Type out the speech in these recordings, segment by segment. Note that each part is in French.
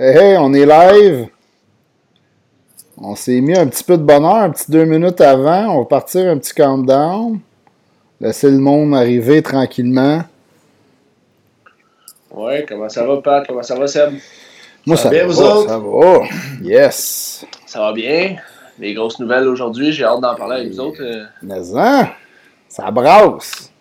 Hey, on est live. On s'est mis un petit peu de bonheur, un petit deux minutes avant. On va partir un petit countdown. Laisser le monde arriver tranquillement. Ouais, comment ça va, Pat? Comment ça va, Seb? Moi, ça, Ça va bien, va, vous autres? ça va. Yes. Ça va bien? Des grosses nouvelles aujourd'hui. J'ai hâte d'en parler avec vous autres. euh. Mais hein, ça brasse.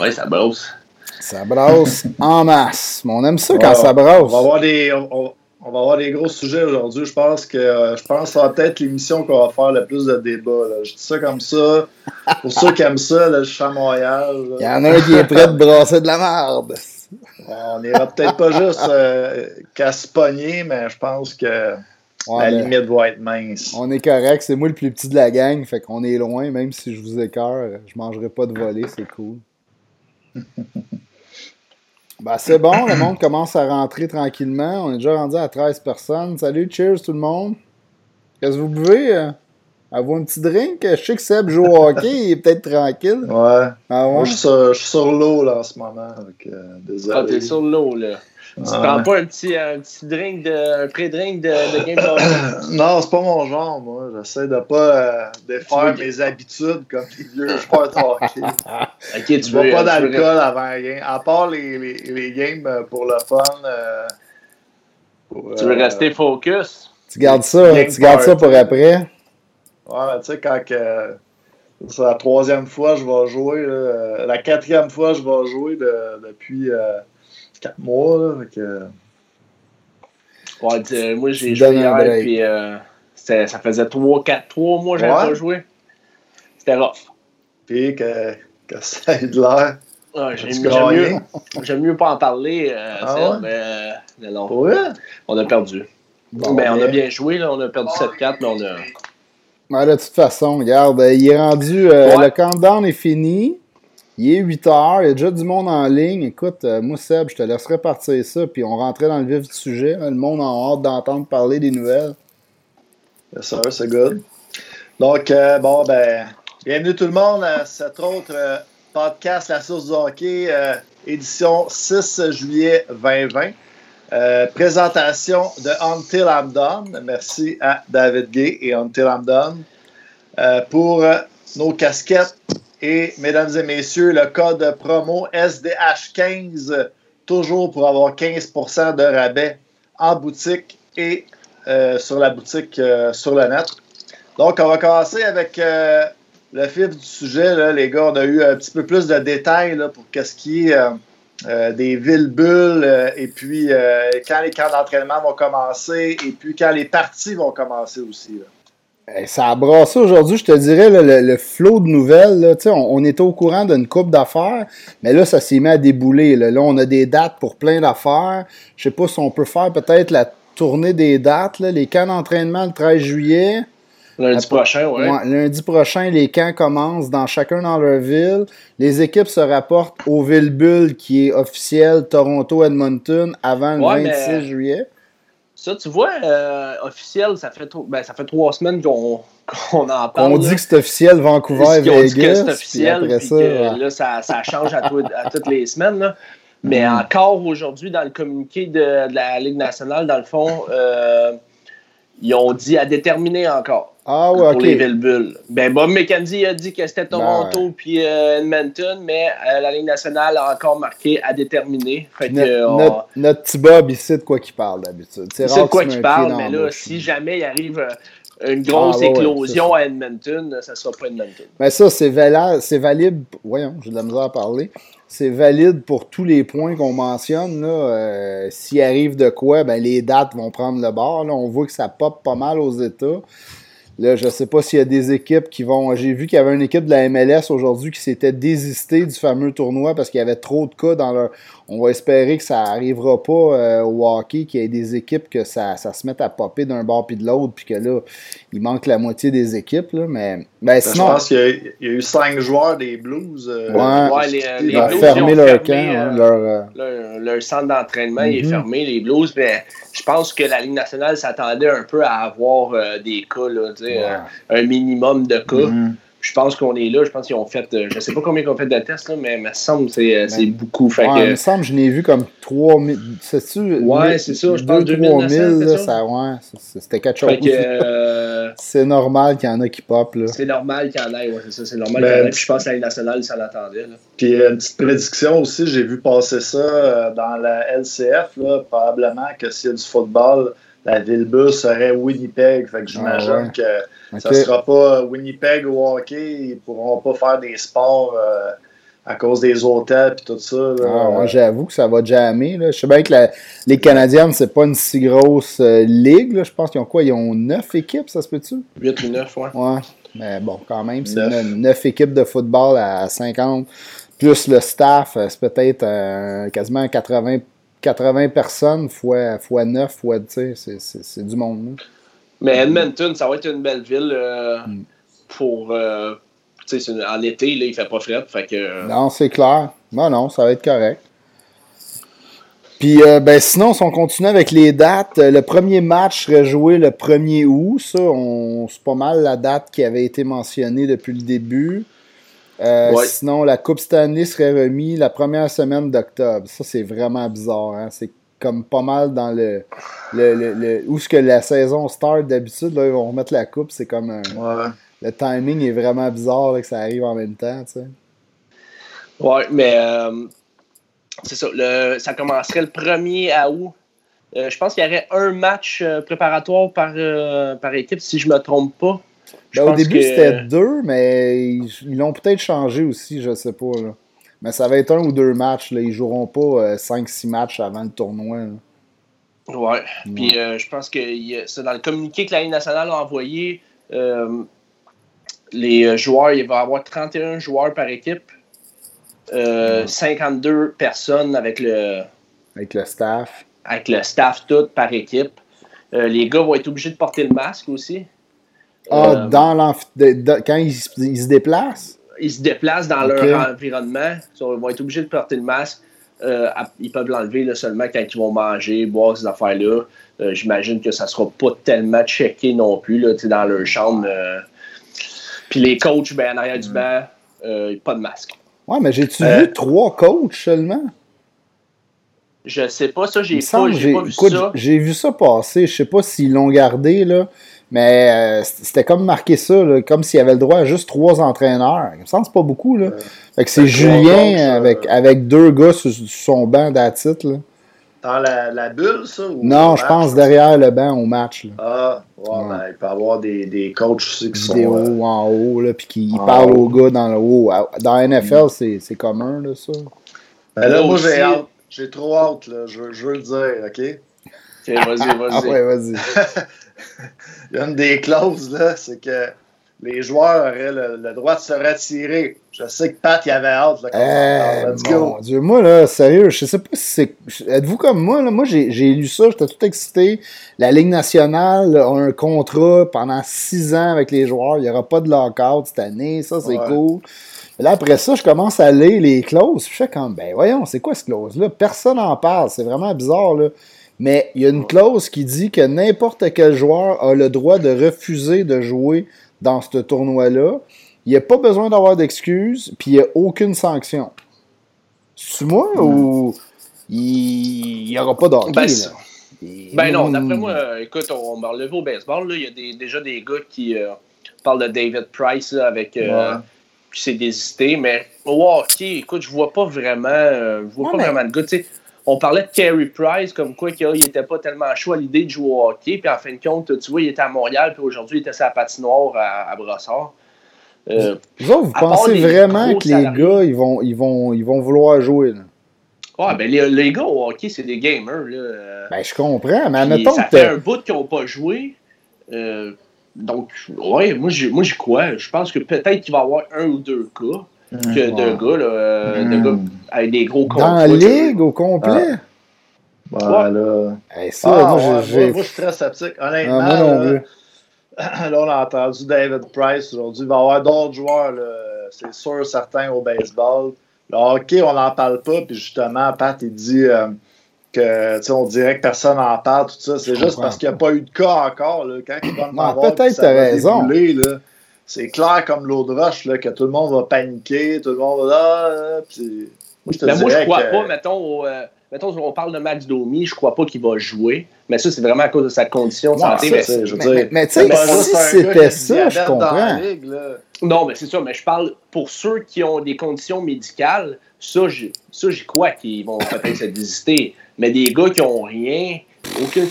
Ouais, ça brosse. Ça brasse en masse. Mais on aime ça quand ça brasse. On va avoir des, on, va avoir des gros sujets aujourd'hui. Je pense que euh, je pense que ça va peut-être l'émission qu'on va faire le plus de débats. là. Je dis ça comme ça. Pour ceux qui aiment ça, Montréal. là. Il y en a un qui est prêt de brasser de la merde. On n'ira peut-être pas juste euh, qu'à se pogner, mais je pense que Ouais, la limite va être mince. On est correct. C'est moi le plus petit de la gang. Fait qu'on est loin. Même si je vous écœure, je mangerai pas de volée. C'est cool. Ben, c'est bon, le monde commence à rentrer tranquillement. On est déjà rendu à 13 personnes. Salut, cheers tout le monde. Qu'est-ce que vous buvez? euh? Avez-vous un petit drink? Je sais que Seb joue au hockey, il est peut-être tranquille. Ouais. Ah ouais? Moi, je suis sur, je suis sur l'eau là, en ce moment. donc, euh, Ah, désolé. t'es sur l'eau, là. Tu Ouais. prends pas un petit, un petit drink, de, un pré-drink de, de Game of Non, c'est pas mon genre, moi. J'essaie de pas euh, défaire mes habitudes comme les vieux joueurs de hockey. Ok, tu Je bois veux pas veux- d'alcool avant un game. À part les, les, les games euh, pour le fun. euh, pour, Tu veux euh, rester focus? Tu gardes ça, Game tu gardes ça pour après? Ouais, tu sais, quand que, c'est la troisième fois que je vais jouer, là, la quatrième fois que je vais jouer de- depuis euh, quatre mois. Là, que, Ouais, tu- moi, j'ai joué hier, puis euh, ça faisait 3, 4, 3 mois que j'avais Ouais. pas joué. C'était rough. puis que, que ça ait de l'air. Ouais, J'aime mieux, mieux pas en parler, euh, Ah mais euh, mais non, on a perdu. Bon, ben, on a mais- bien joué, là, on a perdu 7-4, mais on a. Ouais, de toute façon, regarde, euh, il est rendu. euh. Le countdown est fini. Il est 8 heures. Il y a déjà du monde en ligne. Écoute, euh, moi, Seb, je te laisserai partir ça. Puis on rentrait dans le vif du sujet. Le monde a hâte d'entendre parler des nouvelles. Yes, sir, c'est good. Donc, euh, bon, ben, bienvenue tout le monde à cet autre euh, podcast La Source du Hockey, euh, édition 6 juillet 2020. Euh, présentation de Until I'm Done. Merci à David Gay et Until I'm Done pour nos casquettes et, mesdames et messieurs, le code promo SDH15, toujours pour avoir 15% de rabais en boutique et euh, sur la boutique euh, sur le net. Donc, on va commencer avec euh, le fil du sujet. les gars, on a eu un petit peu plus de détails pour qu'est-ce qui est des villes bulles et puis quand les camps d'entraînement vont commencer et puis quand les parties vont commencer aussi. Ça a brassé aujourd'hui, je te dirais, là, le, le flot de nouvelles. Là, on, on était au courant d'une coupe d'affaires, mais là, ça s'est mis à débouler. Là. Là, on a des dates pour plein d'affaires. Je sais pas si on peut faire peut-être la tournée des dates. Là. Les camps d'entraînement le 13 juillet. Lundi Après- prochain, ouais. Ouais, lundi prochain, les camps commencent dans chacun dans leur ville. Les équipes se rapportent au Ville Bull qui est officiel Toronto-Edmonton avant le Ouais, 26 mais- juillet. Ça, tu vois, euh, officiel, ça fait, ben, ça fait trois semaines qu'on en parle. On là. dit que c'est officiel Vancouver, Ils ont dit que Vegas. c'est puis officiel, après puis ça, que ouais. là, ça, ça change à, tout- à toutes les semaines. là. Mais Mm. encore aujourd'hui, dans le communiqué de, de la Ligue nationale, dans le fond, euh, ils ont dit à déterminer encore Ah ouais, pour ok. les villes bulles. Ben, Bob McKenzie a dit que c'était Toronto Ben puis euh, Edmonton, mais euh, la Ligue nationale a encore marqué à déterminer. Fait que, Notre, on- notre- notre petit Bob, il sait de quoi qu'il parle d'habitude. C'est de quoi qu'il parle, mais là, si jamais il arrive euh, une grosse Ah, ouais, ouais, éclosion à Edmonton, ça sera pas Edmonton. Mais ça, c'est valable. Voyons, j'ai de la misère à parler. C'est valide pour tous les points qu'on mentionne. Euh, S'il arrive de quoi, ben les dates vont prendre le bord. On voit que ça pop pas mal aux États. Là, je sais pas s'il y a des équipes qui vont. J'ai vu qu'il y avait une équipe de la MLS aujourd'hui qui s'était désistée du fameux tournoi parce qu'il y avait trop de cas dans leur. On va espérer que ça arrivera pas euh, au hockey, qu'il y ait des équipes que ça, ça se mette à popper d'un bord puis de l'autre, puis que là, il manque la moitié des équipes. Là, mais ben, Je pense qu'il y, a- il y a eu cinq joueurs des Blues. euh, Ouais. Ouais, les, euh, les ils ont Blues, fermé ils ont leur camp, euh, leur. euh, leur, leur centre d'entraînement est Mhm. fermé, les Blues, mais je pense que la Ligue nationale s'attendait un peu à avoir euh, des cas, là, Ouais. euh, un minimum de cas. Mhm. Je pense qu'on est là. Je pense qu'ils ont fait, euh, je sais pas combien ils ont fait de tests, là, mais il me semble que c'est, euh, Ben, beaucoup. Fait Ouais, que- il me semble que je n'ai vu comme 3000. C'est-tu? Ouais, c'est ça, je pense 2-3 2900, 000, là, c'est ça? ça, ouais, c'était quelque chose. euh, C'est normal qu'il y en a qui pop, là. c'est normal qu'il y en ait, ouais, c'est ça, c'est normal Ben, qu'il y en ait. Puis je pense que la Ligue nationale, ça l'attendait. Puis euh, une petite prédiction aussi, j'ai vu passer ça dans la LCF, là, probablement que s'il y a du football, la Ville-Bus serait Winnipeg. Fait que j'imagine Ah ouais. que Ça sera pas Winnipeg au hockey, ils pourront pas faire des sports euh, à cause des hôtels et tout ça. là. Ah, moi, j'avoue que ça va jammer. Là. Je sais bien que la- les Canadiens, c'est pas une si grosse euh, ligue. Là. Je pense qu'ils ont quoi? Ils ont 9 équipes, ça se peut-tu? 8 ou 9, ouais. Ouais. Mais bon, quand même, c'est Neuf. 9 équipes de football à 50. Plus le staff, euh, c'est peut-être euh, quasiment 80, 80 personnes fois, fois 9, fois, tu sais, c'est- c'est c'est du monde. là. Mais Edmonton, ça va être une belle ville euh, Mm. pour. euh, tu sais, en été, là, il fait pas frais. Fait que. euh, Non, c'est clair. Non, non, ça va être correct. Puis, euh, ben, sinon, si on continue avec les dates, le premier match serait joué le 1er août. Ça, c'est pas mal la date qui avait été mentionnée depuis le début. Euh, Ouais. Sinon, la Coupe Stanley serait remise la première semaine d'octobre. Ça, c'est vraiment bizarre. Hein? C'est comme pas mal dans le. le, le, le- où ce que la saison start d'habitude, là, ils vont remettre la coupe. C'est comme un- Ouais. le timing est vraiment bizarre là, que ça arrive en même temps. tu sais. Ouais, mais euh, c'est ça. Le, ça commencerait le 1er à août. Euh, je pense qu'il y aurait un match euh, préparatoire par, euh, par équipe, si je me trompe pas. Ben, au début, que- c'était deux, mais ils ils l'ont peut-être changé aussi, je sais pas. Là. Mais ça va être un ou deux matchs. Là. Ils joueront pas 5-6 matchs avant le tournoi. là. Ouais. Puis euh, je pense que c'est dans le communiqué que la Ligue nationale a envoyé. euh, les euh, joueurs, il va y avoir 31 joueurs par équipe. euh, 52 personnes avec le, Avec le staff. avec le staff tout par équipe. Euh, les gars vont être obligés de porter le masque aussi. Ah, Euh, dans l'amphi- de- de- quand ils se déplacent? Ils se déplacent dans leur environnement. Ils vont être obligés de porter le masque. Euh, ils peuvent l'enlever là, seulement quand ils vont manger, boire ces affaires-là. Euh, J'imagine que ça sera pas tellement checké non plus là, dans leur chambre. euh. Puis les coachs, ben, en arrière du banc, euh, pas de masque. Ouais, mais j'ai-tu vu trois coachs seulement? Je sais pas, ça, j'ai pas, semble, j'ai j'ai pas vu écoute, ça. j'ai vu ça passer. Je sais pas s'ils l'ont gardé, là. Mais euh, c'était comme marqué ça, là, comme s'il y avait le droit à juste trois entraîneurs. Il me semble que c'est pas beaucoup, là. Fait que c'est Fait que trois Julien euh, avec, avec deux gars sur, sur son banc d'attitude. Dans la, la bulle, ça? ou Non, je match? pense derrière le banc au match. Là. Ah, ouais, Ouais. ben, il peut y avoir des, des coachs aussi qui Vidéo sont. euh, en haut, là, puis qui en parle haut. aux gars dans le haut. À- Dans la NFL, c'est c'est commun, là, ça. ben là, Là moi, aussi- j'ai hâte. J'ai trop hâte, là. Je, je veux le dire, OK? Ok, vas-y, vas-y. Ah ouais, vas-y. Il y a une des clauses, là, c'est que les joueurs auraient le, le droit de se retirer. Je sais que Pat, il avait hâte, là, Eh. Let's mon go. Dieu, moi, là, sérieux, je sais pas si c'est. Êtes-vous comme moi, là? Moi, j'ai j'ai lu ça, j'étais tout excité. La Ligue nationale a un contrat pendant six ans avec les joueurs. Il n'y aura pas de lockout cette année. Ça, c'est Ouais. cool. Mais là, après ça, je commence à lire les clauses. Je fais comme, ben voyons, c'est quoi cette clause-là? Personne n'en parle. C'est vraiment bizarre, là. Mais il y a une clause qui dit que n'importe quel joueur a le droit de refuser de jouer dans ce tournoi-là. Il n'y a pas besoin d'avoir d'excuses, puis il n'y a aucune sanction. C'est moi ou il n'y aura pas d'hockey? Ben, Et- Ben non, d'après moi, euh, écoute, on va relever au baseball. Là. Il y a des- déjà des gars qui euh, parlent de David Price là, avec. euh, Ouais. Puis c'est désisté, mais au hockey, écoute, je vois pas vraiment. euh, je vois pas mais- vraiment de gars. Tu sais, on parlait de Carey Price, comme quoi qu'il était pas tellement chaud à l'idée de jouer au hockey. Puis en fin de compte, tu vois, il était à Montréal, puis aujourd'hui, il était sur la patinoire à, à Brossard. Euh, Vous autres, vous à pensez vraiment que les gars, ils vont, ils vont, ils vont vouloir jouer? Là? ouais, ben les, les gars au hockey, c'est des gamers. Là. Ben, je comprends, mais admettons ça fait un bout qu'ils n'ont pas joué. Euh, donc, ouais, moi, j'y crois. Je pense que peut-être qu'il va y avoir un ou deux cas, que de gars, là, euh, de gars avec des gros dans contrats. la ligue au complet? Ouais, là. Hey, ça, Ah, moi, je suis très sceptique. Ah, Honnêtement, non là, on a entendu David Price aujourd'hui. Il va y avoir d'autres joueurs, là, c'est sûr, certains au baseball. Le hockey, on n'en parle pas. Puis justement, Pat, il dit euh, que, on dirait que personne n'en parle, tout ça. C'est juste parce qu'il n'y a pas eu de cas encore. Là, quand il va en avoir, peut-être t'as raison. débouler, là, c'est clair comme l'eau de roche là, que tout le monde va paniquer, tout le monde va là. Puis, moi, je te ben, moi, je crois pas, mettons, euh, mettons, on parle de Max Domi, je crois pas qu'il va jouer. Mais ça, c'est vraiment à cause de sa condition de santé. mais, je veux dire, mais, tu sais, si c'était ça, je comprends. non, mais c'est ça. Mais je parle pour ceux qui ont des conditions médicales, ça, j'y crois qu'ils vont peut-être se désister. Mais des gars qui ont rien, aucun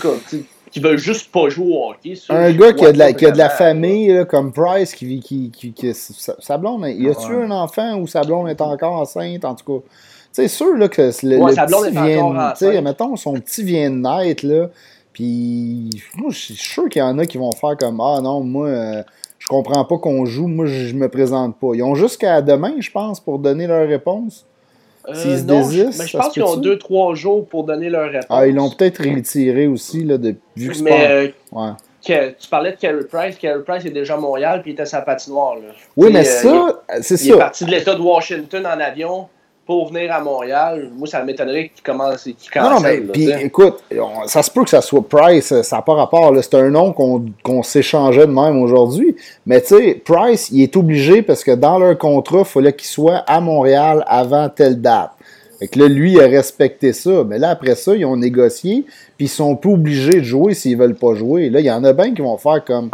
qui veulent juste pas jouer au hockey. Ça, un gars qui a, de la, qui a de la famille, là, comme Price, qui, qui, qui, qui sa, blonde, y a-tu un enfant ou sa blonde est encore enceinte, en tout cas? C'est sûr là, que le, ouais, le petit vient, mettons, son petit vient de naître, là, puis moi, je suis sûr qu'il y en a qui vont faire comme, ah non, moi, euh, je comprends pas qu'on joue, moi, je me présente pas. Ils ont jusqu'à demain, je pense, pour donner leur réponse. Euh, S'ils se désistent, mais je pense qu'ils ont deux, trois jours pour donner leur réponse. Ah, ils l'ont peut-être retiré aussi, là, de, vu que mais, euh, ouais. tu parlais de Carey Price. Carey Price est déjà à Montréal, puis il était sa patinoire. Là. Oui, mais ça, c'est ça. Il est parti de l'État de Washington en avion pour venir à Montréal, moi, ça m'étonnerait qu'il commence et qu'il Non, non, mais puis écoute, ça se peut que ça soit Price, ça n'a pas rapport. C'est un nom qu'on s'échangeait de même aujourd'hui. Mais tu sais, Price, il est obligé parce que dans leur contrat, il fallait qu'il soit à Montréal avant telle date. Fait que là, lui, il a respecté ça. Mais là, après ça, ils ont négocié, puis ils sont plus obligés de jouer s'ils veulent pas jouer. Là, il y en a bien qui vont faire comme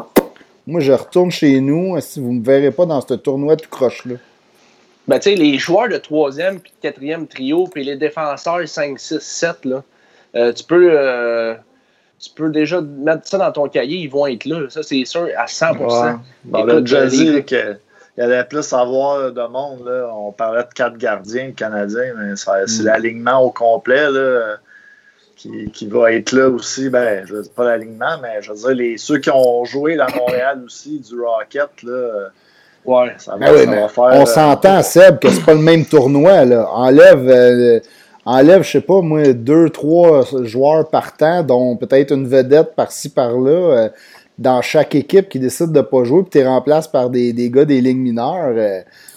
Moi, je retourne chez nous, si vous me verrez pas dans ce tournoi tout croche-là ben, tu sais, les joueurs de troisième puis de quatrième trio, puis les défenseurs 5, 6, 7, là, euh, tu peux. Euh, tu peux déjà mettre ça dans ton cahier, ils vont être là. Ça, c'est sûr, à 100 ouais. On a déjà dit qu'il y avait plus à voir de monde. Là. On parlait de quatre gardiens canadiens, mais c'est mm. l'alignement au complet là, qui, qui, va être là aussi. Ben, je ne dis pas l'alignement, mais je veux dire, les, ceux qui ont joué dans Montréal aussi, du Rocket, là, Ouais, ça va, ah faire, On euh, s'entend, Seb, que c'est pas le même tournoi. Là. Enlève, euh, enlève, je sais pas, moi, deux, trois joueurs par temps, dont peut-être une vedette par-ci, par-là, euh, dans chaque équipe qui décide de pas jouer, puis tu es remplacé par des, des, gars des lignes mineures.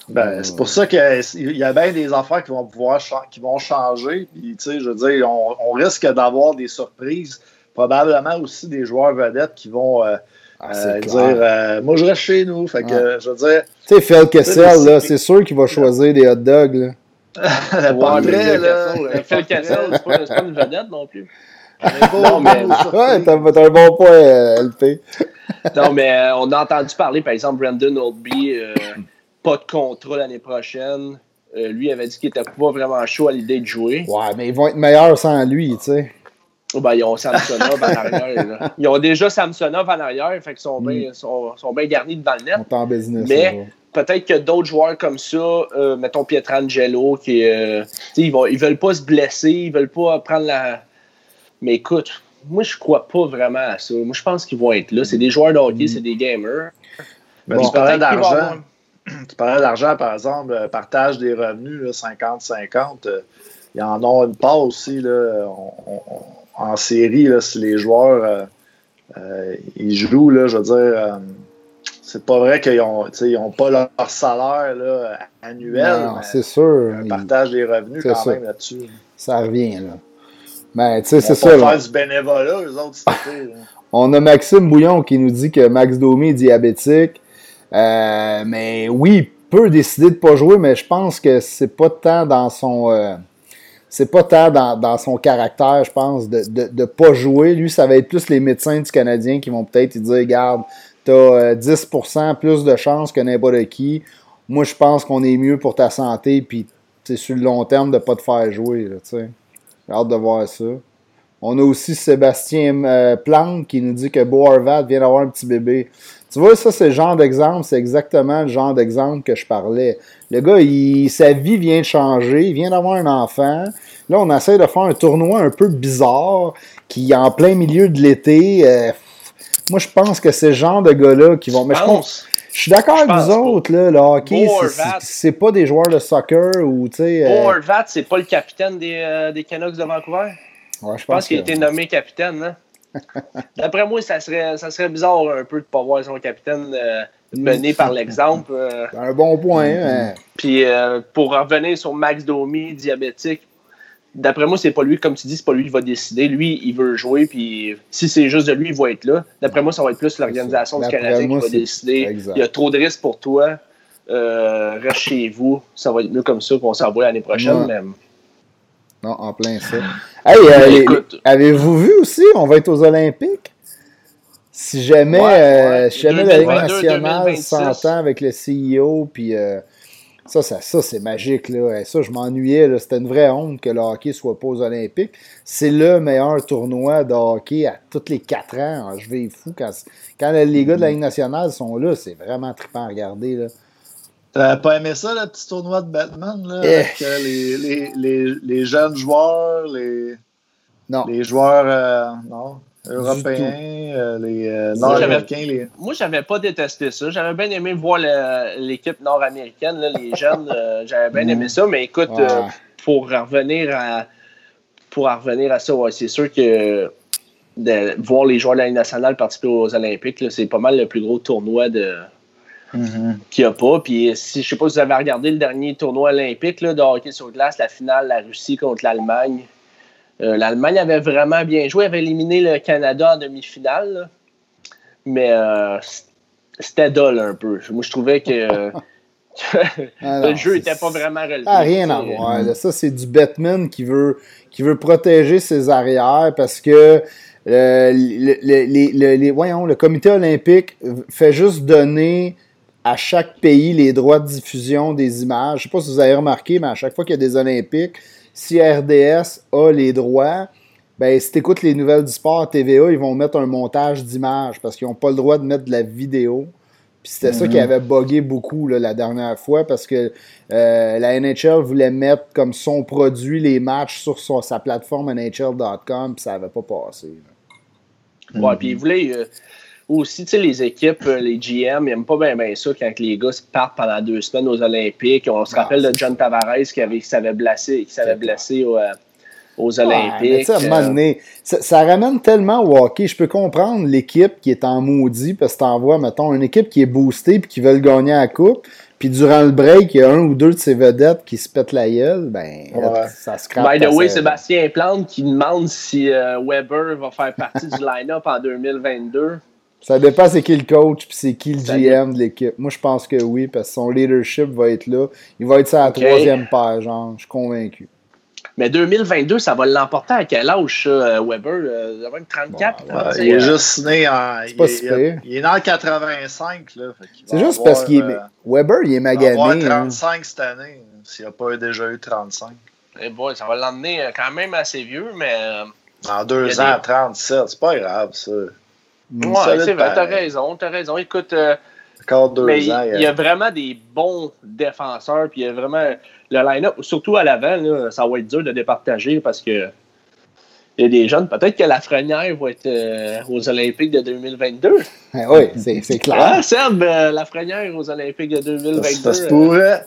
Ben, c'est pour ça qu'il y a bien des affaires qui vont pouvoir qui vont changer. Puis, je veux dire, on, risque d'avoir des surprises. Probablement aussi des joueurs vedettes qui vont ah, euh, dire euh, moi je reste chez nous. Fait que je veux dire. Tu sais, Phil Kessel, là, c'est sûr qu'il va choisir des hot dogs. Là. pas vrai, là. Phil Kessel, c'est pas, pas une vedette non plus. non, mais... ouais, t'as un bon point, euh, LP. non, mais on a entendu parler, par exemple, Brandon Oldby, pas de contrat l'année prochaine. lui avait dit qu'il était pas vraiment chaud à l'idée de jouer. Ouais, mais ils vont être meilleurs sans lui, tu sais. Ben, ils ont Samsonov en arrière. Ils ont déjà Samsonov en arrière, fait qu'ils sont, bien, mm. sont, sont bien garnis devant le net. On en business. Mais peut-être que d'autres joueurs comme ça, euh, mettons Pietrangelo, qui euh, ils, vont, ils veulent pas se blesser, ils veulent pas prendre la. Mais écoute, moi je crois pas vraiment à ça. Moi je pense qu'ils vont être là. C'est des joueurs de hockey, mm. c'est des gamers. Ben, tu parlais d'argent. Tu parlais d'argent, par exemple, euh, partage des revenus, 50-50. Il y en a une part aussi. Là, on, en série, là, si les joueurs euh, euh, ils jouent, là, je veux dire, euh, c'est pas vrai qu'ils n'ont pas leur salaire là, annuel. c'est sûr. Un partage des revenus quand même là-dessus. Ça revient, là. Mais tu sais, c'est ça. faire du bénévolat, eux autres, On a Maxime Bouillon qui nous dit que Max Domi est diabétique. mais oui, il peut décider de ne pas jouer, mais je pense que c'est pas tant dans son c'est pas tant dans, son caractère, je pense, de ne pas jouer. Lui, ça va être plus les médecins du Canadien qui vont peut-être dire Regarde, tu as 10% plus de chances que n'importe qui. Moi, je pense qu'on est mieux pour ta santé, puis c'est sur le long terme de pas te faire jouer. J'ai hâte de voir ça. On a aussi Sébastien euh, qui nous dit que Beau vient d'avoir un petit bébé. Tu vois, ça, c'est le genre d'exemple, c'est exactement le genre d'exemple que je parlais. Le gars, il, sa vie vient de changer, il vient d'avoir un enfant. Là, on essaie de faire un tournoi un peu bizarre qui est en plein milieu de l'été. Euh, moi, je pense que c'est le genre de gars-là qui vont. Mais je, pense, je suis d'accord avec vous autres, là, le hockey, c'est pas des joueurs de soccer ou, tu sais. Euh... Horvat, c'est pas le capitaine des, euh, des Canucks de Vancouver? Ouais, je pense, pense qu'il a été nommé capitaine, hein? D'après moi, ça serait, ça serait bizarre un peu de ne pas voir son capitaine euh, mené par l'exemple. Euh. Un bon point. Hein. Puis euh, pour revenir sur Max Domi, diabétique, d'après moi, c'est pas lui, comme tu dis, c'est pas lui qui va décider. Lui, il veut jouer, puis si c'est juste de lui, il va être là. D'après moi, ça va être plus l'organisation du Canadien qui moi, va c'est- décider. exact. Il y a trop de risques pour toi. Euh, reste chez vous. Ça va être mieux comme ça qu'on s'en va l'année prochaine. Ouais. mais- Non, en plein ça. Hey, euh, avez-vous vu aussi, on va être aux Olympiques? Si jamais, Ouais, euh, si jamais la Ligue 2022, nationale 2026. s'entend avec le CEO, puis euh, ça, ça, ça c'est magique. Là. Et ça, je m'ennuyais. C'était une vraie honte que le hockey soit pas aux Olympiques. C'est le meilleur tournoi de hockey à tous les quatre ans. Ah, Je vais fou quand, quand les gars de la Ligue nationale sont là. C'est vraiment trippant à regarder. Là. T'as pas aimé ça, le petit tournoi de Batman, là? Eh. Avec euh, les, les, les, les jeunes joueurs, les, Non. les joueurs euh, non, européens, euh, les euh, nord-américains, les. Moi, j'avais pas détesté ça. J'avais bien aimé voir le- l'équipe nord-américaine, là, les jeunes. euh, j'avais bien aimé ça, mais écoute, Ouais. euh, pour en revenir à pour en revenir à ça, ouais, c'est sûr que de voir les joueurs de la Ligue nationale participer aux Olympiques, là, c'est pas mal le plus gros tournoi de qu'il n'y a pas. Puis si je sais pas si vous avez regardé le dernier tournoi olympique là, de hockey sur glace, la finale, la Russie contre l'Allemagne. Euh, L'Allemagne avait vraiment bien joué, avait éliminé le Canada en demi-finale. Mais euh, c'était dole un peu. Moi, je trouvais que Ah le non, jeu n'était pas vraiment relevé. Ah, rien à voir. là. Ça, c'est du Batman qui veut, qui veut protéger ses arrières parce que euh, le, le- les- le- les- voyons, le comité olympique fait juste donner à chaque pays les droits de diffusion des images. Je sais pas si vous avez remarqué, mais à chaque fois qu'il y a des Olympiques, si RDS a les droits, ben, si tu écoutes les nouvelles du sport à TVA, ils vont mettre un montage d'images parce qu'ils n'ont pas le droit de mettre de la vidéo. Puis c'était ça qui avait buggé beaucoup là, la dernière fois parce que euh, la NHL voulait mettre comme son produit les matchs sur son- sa plateforme NHL.com, puis ça n'avait pas passé. là. Ouais, puis ils voulaient euh, aussi, tu sais, les équipes, euh, les GM, ils n'aiment pas bien ça quand les gars se partent pendant deux semaines aux Olympiques. On se Ah, rappelle de John Tavares qui, avait, qui s'avait blessé, qui s'avait blessé au, euh, aux Olympiques. sais, à un moment Euh, donné, ça, ça ramène tellement au hockey. Je peux comprendre l'équipe qui est en maudit parce que t'envoies, mettons, une équipe qui est boostée puis qui veut le gagner à la coupe. Puis durant le break, il y a un ou deux de ses vedettes qui se pètent la gueule. Ben, Ouais. ça se crappe By the way. Sébastien Plante qui demande si euh, Weber va faire partie du line-up en 2022. Ça dépend c'est qui le coach puis c'est qui le Ça GM de l'équipe. Moi, je pense que oui, parce que son leadership va être là. Il va être sur la Ok. troisième paire, genre. Je suis convaincu. Mais 2022, ça va l'emporter à quel âge, ça, euh, Weber? Euh, il doit avoir 34, Ouais, Ouais, 35, il est euh, juste né en. C'est pas il, si il- pire. il est né en 85, là. C'est juste avoir, parce qu'il est. euh, Weber, il est il va avoir magané. hein. 35 cette année, s'il n'a pas déjà eu 35. eh boy, ça va l'emmener quand même assez vieux, mais... En deux a ans, 37, c'est pas grave, ça. Ouais, c'est vrai, t'as raison, t'as raison. Écoute, euh, deux mais il ans. il y a vraiment des bons défenseurs, puis il y a vraiment le line-up, surtout à l'avant, là, ça va être dur de départager parce que il y a des jeunes, peut-être que la Frenière va être euh, aux Olympiques de 2022. Ah oui, c'est clair. Ah, Serbe, euh, la Frenière aux Olympiques de 2022. ça, se euh, pourrait.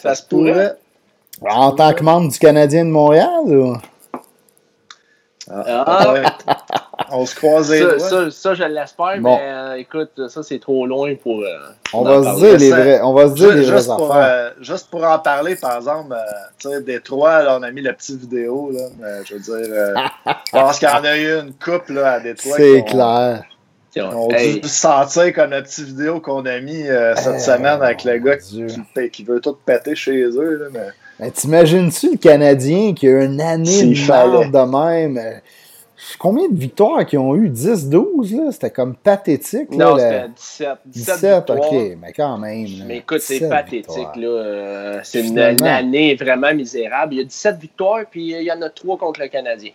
ça se pourrait. En tant que membre du Canadien de Montréal, ou? Ah, Ah. On se croise les Ça, doigts. ça, ça, je l'espère, Bon. mais euh, écoute, ça, c'est trop loin pour. euh, on va se dire les vrais, on va se dire Ju- les vraies juste, pour, affaires. euh, juste pour en parler, par exemple, euh, tu sais, Détroit, là, on a mis la petite vidéo. Là, mais je veux dire, euh, je pense qu'il y en a eu une coupe là, à Détroit. C'est clair. On hey, dû se sentir comme la petite vidéo qu'on a mis euh, cette Eh, semaine avec le gars qui, veut tout péter chez eux. Là, mais... Ben, T'imagines-tu le Canadien qui a une année de de même? Euh, Combien de victoires qu'ils ont eu? 10-12, là? C'était comme pathétique. Là, non, la- c'était 17. 17, 17, victoires. ok, mais quand même. là. Mais écoute, c'est 17 pathétique. victoires. là. Euh, c'est une, année vraiment misérable. Il y a 17 victoires, puis euh, il y en a 3 contre le Canadien.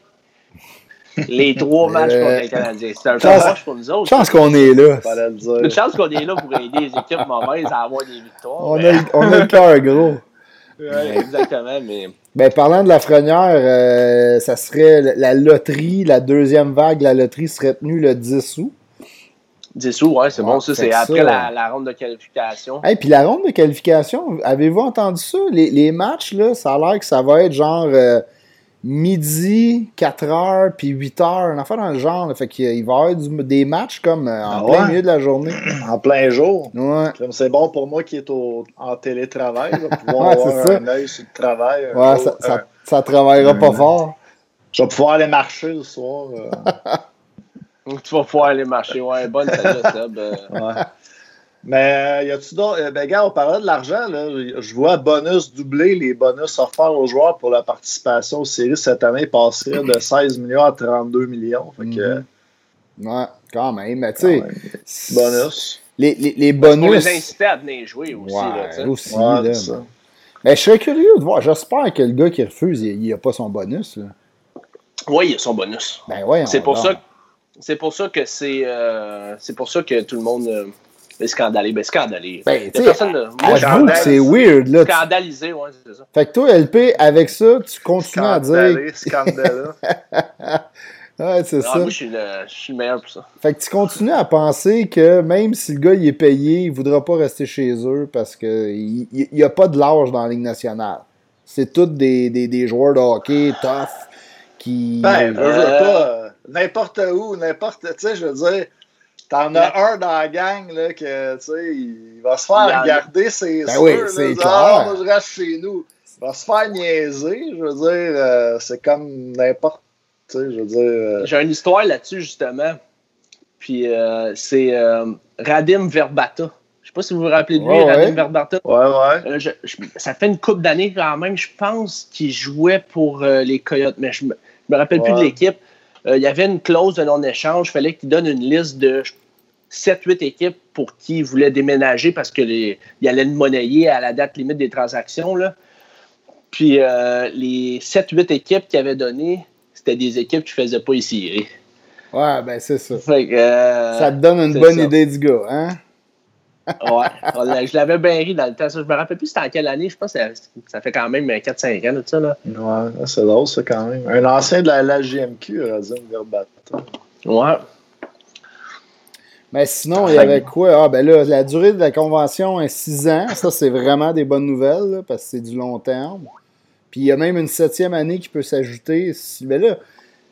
Les trois matchs Euh, contre le Canadien. C'est un moche pour nous autres. Chance qu'on est là. Une chance qu'on est là pour aider les équipes mauvaises à avoir des victoires. On mais- a, le- on a le cœur gros. Ouais, exactement, mais Ben, parlant de la Frenière, euh, ça serait la- loterie, la deuxième vague, la loterie serait tenue le 10 août. 10 sous, ouais, c'est Ouais, bon. Ça, c'est après ça, la, la ronde de qualification. Et puis la ronde de qualification, avez-vous entendu ça? Les, les matchs, là, ça a l'air que ça va être genre euh, midi, 4 heures, puis 8 heures, une affaire dans le genre. là. Fait qu'il va y avoir du- des matchs comme euh, en Ah plein ouais? milieu de la journée. En plein jour? Ouais. Comme C'est bon pour moi qui est au, en télétravail, de pouvoir Ouais, avoir ça. un œil sur le travail. un Ouais, jour, ça- ça- un- Ça travaillera pas fort. Je vais pouvoir aller marcher le soir. euh. Tu vas pouvoir aller marcher. Ouais, bonne Seb. euh. Ouais. Mais euh, y a-tu d'autres. euh, ben, gars, on parlait de l'argent. là. Je vois bonus doublé, les bonus offerts aux joueurs pour la participation aux séries cette année passeraient de 16 millions à 32 millions. Fait que, euh, Ouais, quand même. Mais tu sais, bonus. les, les, les Pour bonus. les inciter à venir jouer aussi. là, aussi. Ouais, là, c'est ça. mais je serais curieux de voir. J'espère que le gars qui refuse, il n'a pas son bonus. Là. Oui, il a son bonus. Ben ouais. C'est pour ça que c'est pour ça que c'est euh, c'est pour ça que tout le monde euh, est scandalé. Ben scandalé. Ben, Il y a tu sais, personne de- moi, que c'est weird. Là. Tu- scandalisé, ouais, c'est ça. Fait que toi, LP, avec ça, tu continues à dire. Scandalé. Ouais, c'est Ah, ça. moi, je suis, le, je suis le meilleur pour ça. Fait que tu continues à penser que même si le gars il est payé, il voudra pas rester chez eux parce qu'il n'y a pas de l'âge dans la Ligue nationale. C'est tous des, des, des joueurs de hockey tough qui. Ben, je veux Euh, pas. euh, N'importe où, n'importe. Tu sais, je veux dire, t'en as un dans la gang, là, que, tu sais, il va se faire regarder, c'est Ben sûr. oui, c'est clair. Ah, moi, je reste chez nous. Il va se faire niaiser, je veux dire, euh, c'est comme n'importe. Tu sais, je veux dire. euh, J'ai une histoire là-dessus, justement. Puis euh, c'est euh, Radim Verbata. Je sais pas si vous vous rappelez de lui, Ouais, Radim ouais. Verbata. Ouais, ouais. Euh, je- je- ça fait une couple d'années quand même, je pense qu'il jouait pour euh, les Coyotes, mais je me, je me rappelle plus de l'équipe. Euh, il y avait une clause de non-échange. Il fallait qu'il donne une liste de 7-8 équipes pour qui il voulait déménager parce qu'il allait le monnayer à la date limite des transactions. Là. Puis euh, les 7-8 équipes qu'il avait données, c'était des équipes qui ne faisaient pas ici. Ouais, ben c'est ça. Fait que, euh, Ça te donne une bonne ça. idée du gars, hein? Ouais, je l'avais bien ri dans le temps. Ça, je me rappelle plus c'était en quelle année. Je pense que ça, ça fait quand même 4-5 ans de ça. Là. Ouais, c'est drôle, ça, quand même. Un ancien de la, la JMQ, Razim Verbata. Ouais. Mais sinon, il y avait quoi? Ah, ben là, la durée de la convention est 6 ans. Ça, c'est vraiment des bonnes nouvelles, là, parce que c'est du long terme. Puis il y a même une septième année qui peut s'ajouter. Si, ben là,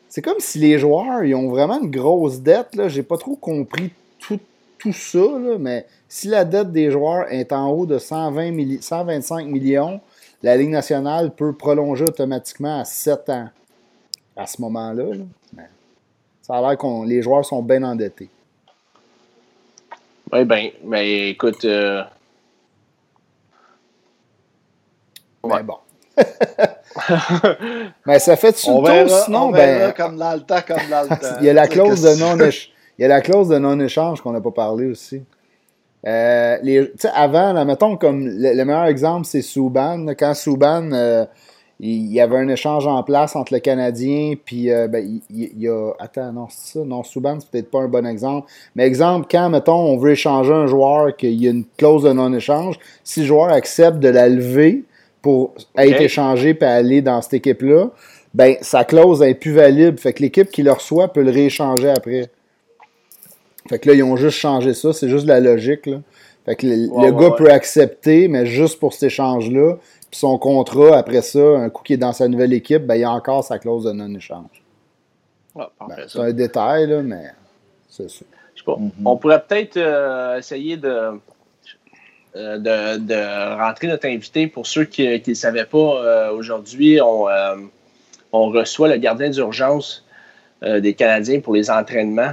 c'est comme si les joueurs, ils ont vraiment une grosse dette. Là. J'ai pas trop compris tout, tout ça, là, mais si la dette des joueurs est en haut de 120 milli- 125 millions, la Ligue nationale peut prolonger automatiquement à 7 ans à ce moment-là. là. Mais ça a l'air que les joueurs sont bien endettés. Oui, ben, ben, écoute, euh, Ouais. Mais bon. Mais ça fait dessus On le tour, sinon, on verra ben, comme dans le temps, comme dans le temps. il y a la clause de que tu non éch- il y a la clause de non-échange qu'on n'a pas parlé aussi. Euh, les, tu sais, avant, là, mettons comme le, le meilleur exemple, c'est Souban. Quand Souban, euh, il y avait un échange en place entre le Canadien, puis euh, ben, il, y a. Attends, non, c'est ça. Non, Souban, c'est peut-être pas un bon exemple. Mais exemple, quand, mettons, on veut échanger un joueur, qu'il y a une clause de non-échange, si le joueur accepte de la lever pour être échangé puis aller dans cette équipe-là, ben sa clause est plus valide. Fait que l'équipe qui le reçoit peut le rééchanger après. Fait que là, ils ont juste changé ça. C'est juste la logique. Là. Fait que le, Ouais, le ouais, gars ouais. peut accepter, mais juste pour cet échange-là. Puis son contrat, après ça, un coup qui est dans sa nouvelle équipe, ben, il y a encore sa clause de non-échange. Ben, c'est un détail, là, mais c'est ça. Je sais pas. On pourrait peut-être euh, essayer de, euh, de, de rentrer notre invité. Pour ceux qui ne le savaient pas, euh, aujourd'hui, on, euh, on reçoit le gardien d'urgence euh, des Canadiens pour les entraînements.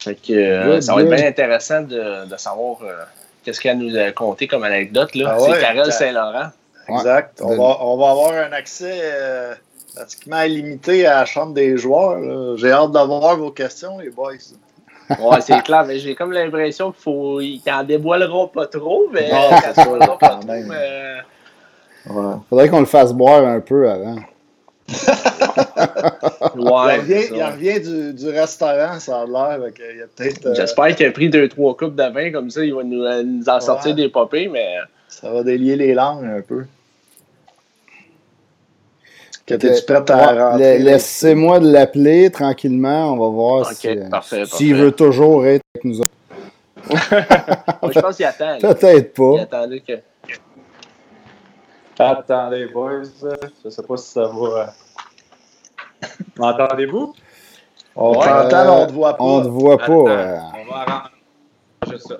Fait que, euh, ça va être bien intéressant de, de savoir euh, qu'est-ce qu'elle nous a conté comme anecdote. Là. Ah ouais, C'est t'as- Saint-Laurent. Exact. On va, on va avoir un accès euh, pratiquement illimité à la chambre des joueurs. J'ai hâte d'avoir vos questions, les boys. Ouais, c'est clair, mais j'ai comme l'impression qu'il faut. Ils n'en dévoileront pas trop, mais. Non, pas trop, même. mais- Ouais. Faudrait qu'on le fasse boire un peu avant. Ouais, il revient, c'est ça. il revient du, du restaurant, ça a l'air. Il euh, J'espère qu'il a pris deux, trois coupes de vin, comme ça, il va nous, euh, nous en sortir Ouais. des popées, mais. ça va délier les langues un peu. Que que, prête à ouais, Laissez-moi de l'appeler tranquillement. On va voir euh, s'il veut toujours être avec nous autres. Moi, je pense qu'il attend. Peut-être Il pas. attendait que. Attendez, boys. Je sais pas si ça va. M'entendez-vous? On Ouais. t'entend, on te voit pas. On ne voit pas. Attends, euh, On va arranger ça.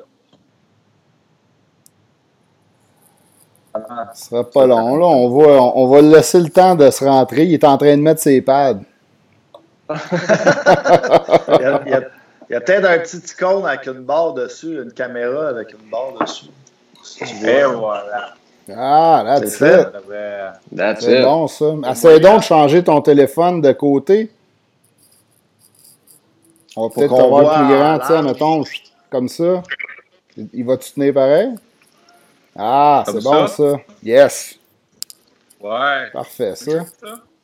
Ce sera pas long. Là. On, va, on, va laisser le temps de se rentrer. Il est en train de mettre ses pads. il y a, a, a peut-être un petit icône avec une barre dessus, une caméra avec une barre dessus. Si Et voilà. Ah, là, C'est fait. C'est bon, ça. Essaye donc de changer ton téléphone de côté. On va peut-être qu'on avoir voit le plus grand, tu sais, mettons, comme ça. Il va-tu tenir pareil? Ah, Comme c'est bon, ça? ça. Yes. Ouais. Parfait, ça.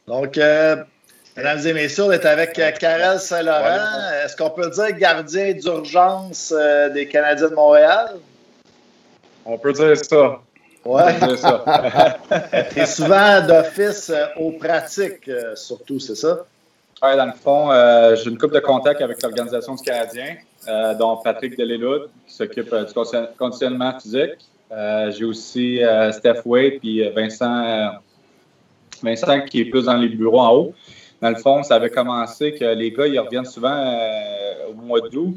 Donc, euh, mesdames et messieurs, on est avec euh, Karel Saint-Laurent. Est-ce qu'on peut dire gardien d'urgence euh, des Canadiens de Montréal? On peut dire ça. Ouais. dire ça. T'es souvent d'office euh, aux pratiques, euh, surtout, c'est ça? Ouais, dans le fond, euh, j'ai une coupe de contact avec l'Organisation du Canadien, euh, dont Patrick Deléloud, qui s'occupe euh, du condi- conditionnement physique. J'ai aussi Steph Wade puis Vincent, Vincent qui est plus dans les bureaux en haut. Dans le fond, ça avait commencé que les gars, ils reviennent souvent au mois d'août,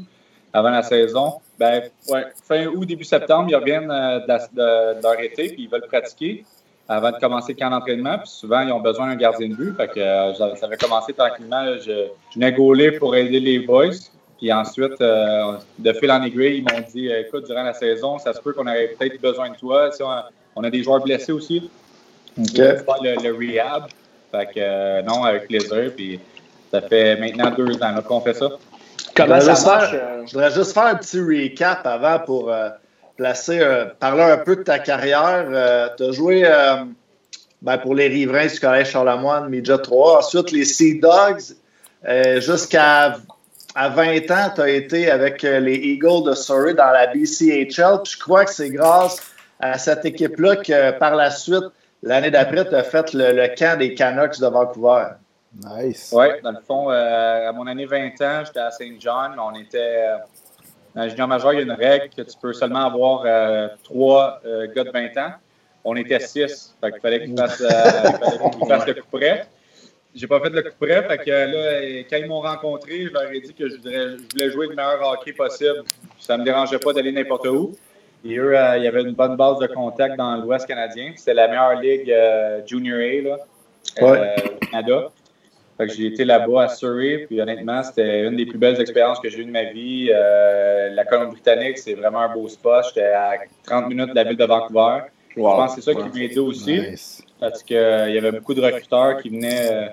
avant la saison. Ben, ouais, fin août, début septembre, ils reviennent euh, de, leur été puis ils veulent pratiquer avant de commencer le camp d'entraînement. Puis souvent, ils ont besoin d'un gardien de but. Fait que euh, ça avait commencé tranquillement. là, Je, je venais gauler pour aider les boys. Puis ensuite, euh, de fil en aiguille, ils m'ont dit écoute, durant la saison, ça se peut qu'on aurait peut-être besoin de toi. On, a, on a des joueurs blessés aussi. Le, le rehab. Fait que euh, non, avec plaisir. Puis ça fait maintenant deux ans qu'on fait ça. Comment ça marche? euh, Je voudrais juste faire un petit recap avant pour euh, placer, euh, parler un peu de ta carrière. tu as joué ben, pour les riverains du Collège Charlemagne, Midget 3. Ensuite, les Sea Dogs. Jusqu'à à 20 ans, tu as été avec les Eagles de Surrey dans la BCHL. Puis je crois que c'est grâce à cette équipe-là que par la suite, l'année d'après, tu as fait le, le camp des Canucks de Vancouver. Nice. Oui, dans le fond, euh, à mon année 20 ans, j'étais à Saint John. On était. euh, dans le junior majeur, il y a une règle que tu peux seulement avoir euh, trois euh, gars de 20 ans. On était six. Fait qu'il fallait qu'ils fassent, euh, il fallait qu'ils fassent le coup près. J'ai pas fait le coup près. Fait que là, quand ils m'ont rencontré, je leur ai dit que je voulais jouer le meilleur hockey possible. Ça me dérangeait pas d'aller n'importe où. Et eux, euh, il y avait une bonne base de contact dans l'Ouest canadien. C'était la meilleure ligue euh, Junior A là, euh, Ouais. au Canada. Fait que j'ai été là-bas à Surrey, puis honnêtement, c'était une des plus belles expériences que j'ai eues de ma vie. Euh, la Colombie-Britannique, c'est vraiment un beau spot. J'étais à 30 minutes de la ville de Vancouver. Je pense que c'est ça qui m'a aidé aussi, Nice. parce qu'il y avait beaucoup de recruteurs qui venaient. Euh,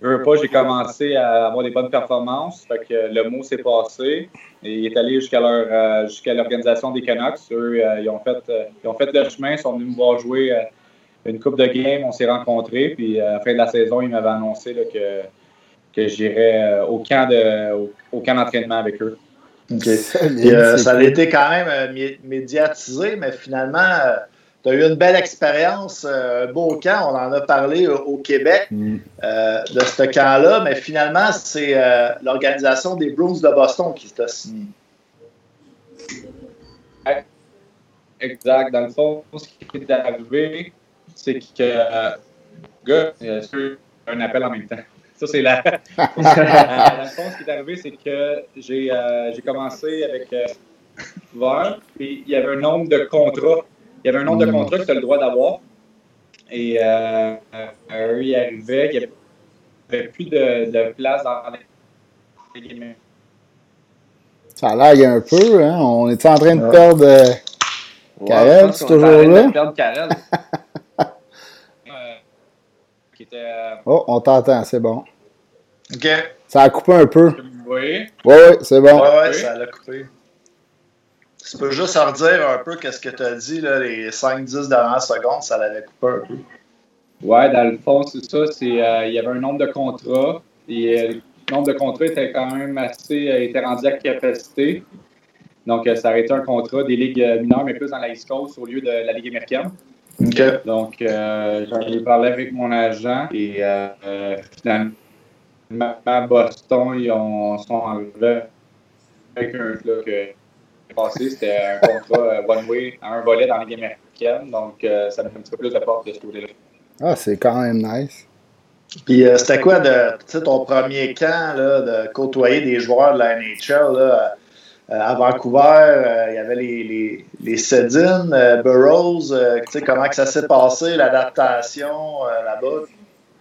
je veux pas, j'ai commencé à avoir des bonnes performances. Fait que le mot s'est passé. Et il est allé jusqu'à leur euh, jusqu'à l'organisation des Canucks. Eux, euh, ils ont fait euh, ils ont fait le chemin, ils sont venus me voir jouer euh, une coupe de game, on s'est rencontrés. Puis euh, à la fin de la saison, ils m'avaient annoncé là, que, que j'irais euh, au camp de au, au camp d'entraînement avec eux. Euh, ça a cool. été quand même euh, mé- médiatisé, mais finalement, tu as eu une belle expérience, euh, un beau camp. On en a parlé euh, au Québec Mm. euh, de ce camp-là, mais finalement, c'est euh, l'organisation des Bruins de Boston qui t'a signé. Exact. Dans le fond, ce qui est arrivé, c'est que euh, gars, euh, c'est un appel en même temps. Ça, c'est la. Euh, fond, ce qui est arrivé, c'est que j'ai euh, j'ai commencé avec euh, puis il y avait un nombre de contrats. Il y avait un nombre de contrats que tu as le droit d'avoir. Et euh, euh, eux, ils arrivaient, il n'y avait plus de, de place dans les guillemets. Ça lague un peu, hein? On est en train de perdre. euh, ouais, Karel, en toujours train là? de perdre Karel. Euh, qui était. euh, Oh, on t'entend, c'est bon. OK. Ça a coupé un peu. comme vous voyez. Oui, oui, c'est bon. Ouais, ouais, oui. ça l'a coupé. Tu peux juste redire un peu qu'est-ce que tu as dit, là, les 5-10 dernières secondes, ça l'avait coupé un peu. Ouais, dans le fond, c'est ça. C'est, euh, il y avait un nombre de contrats. Et euh, le nombre de contrats était quand même assez. euh, était rendu à capacité. Donc, euh, ça aurait été un contrat des ligues mineures, mais plus dans la East Coast au lieu de la Ligue américaine. OK. Donc, euh, j'en ai parlé avec mon agent et euh, finalement, à Boston, ils ont, sont enlevés avec un là, que passé, c'était un contrat euh, one-way à un volet dans la Ligue américaine. Donc, euh, ça me fait un petit peu plus de porte de ce côté-là. Ah, c'est quand même nice. Puis euh, c'était quoi de tu sais, ton premier camp là, de côtoyer des joueurs de la NHL? Là, à Vancouver, il y avait les, les, les Sedin, Burroughs. comment que ça s'est passé, l'adaptation là-bas?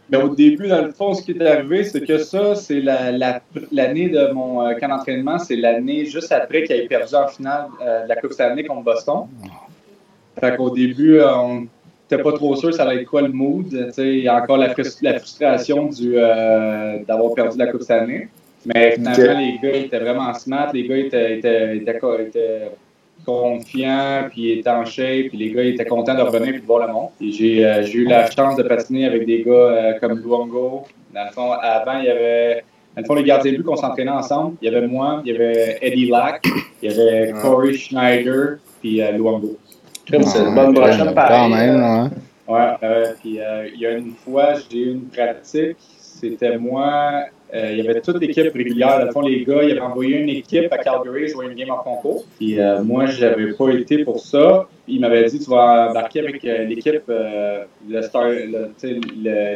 Mais au début, dans le fond, ce qui est arrivé, c'est que ça, c'est l'année de mon camp d'entraînement, c'est l'année juste après qu'il ait perdu en finale de la Coupe Stanley contre Boston. Fait qu'au début, on n'était pas trop sûr ça allait être quoi le mood. Il y a encore la, frustration euh, d'avoir perdu la Coupe année. Mais finalement, les gars étaient vraiment smart, les gars étaient, étaient, étaient, confiants, puis étaient en shape, puis les gars étaient contents de revenir et de voir le monde. Euh, j'ai eu la chance de patiner avec des gars euh, comme Luongo. Dans le fond, avant, il y avait. Dans le fond, les gardiens de but qu'on s'entraînait ensemble, il y avait moi, il y avait Eddie Lack, il y avait Corey Schneider, puis Luongo c'est une bonne brochette Quand même, ouais. Euh, puis euh, il y a une fois, j'ai eu une pratique, c'était moi, euh, il y avait toute l'équipe régulière. Dans le fond, les gars, ils avaient envoyé une équipe à Calgary jouer une game en concours. Puis moi, je n'avais pas été pour ça. Il m'avait dit tu vas embarquer avec l'équipe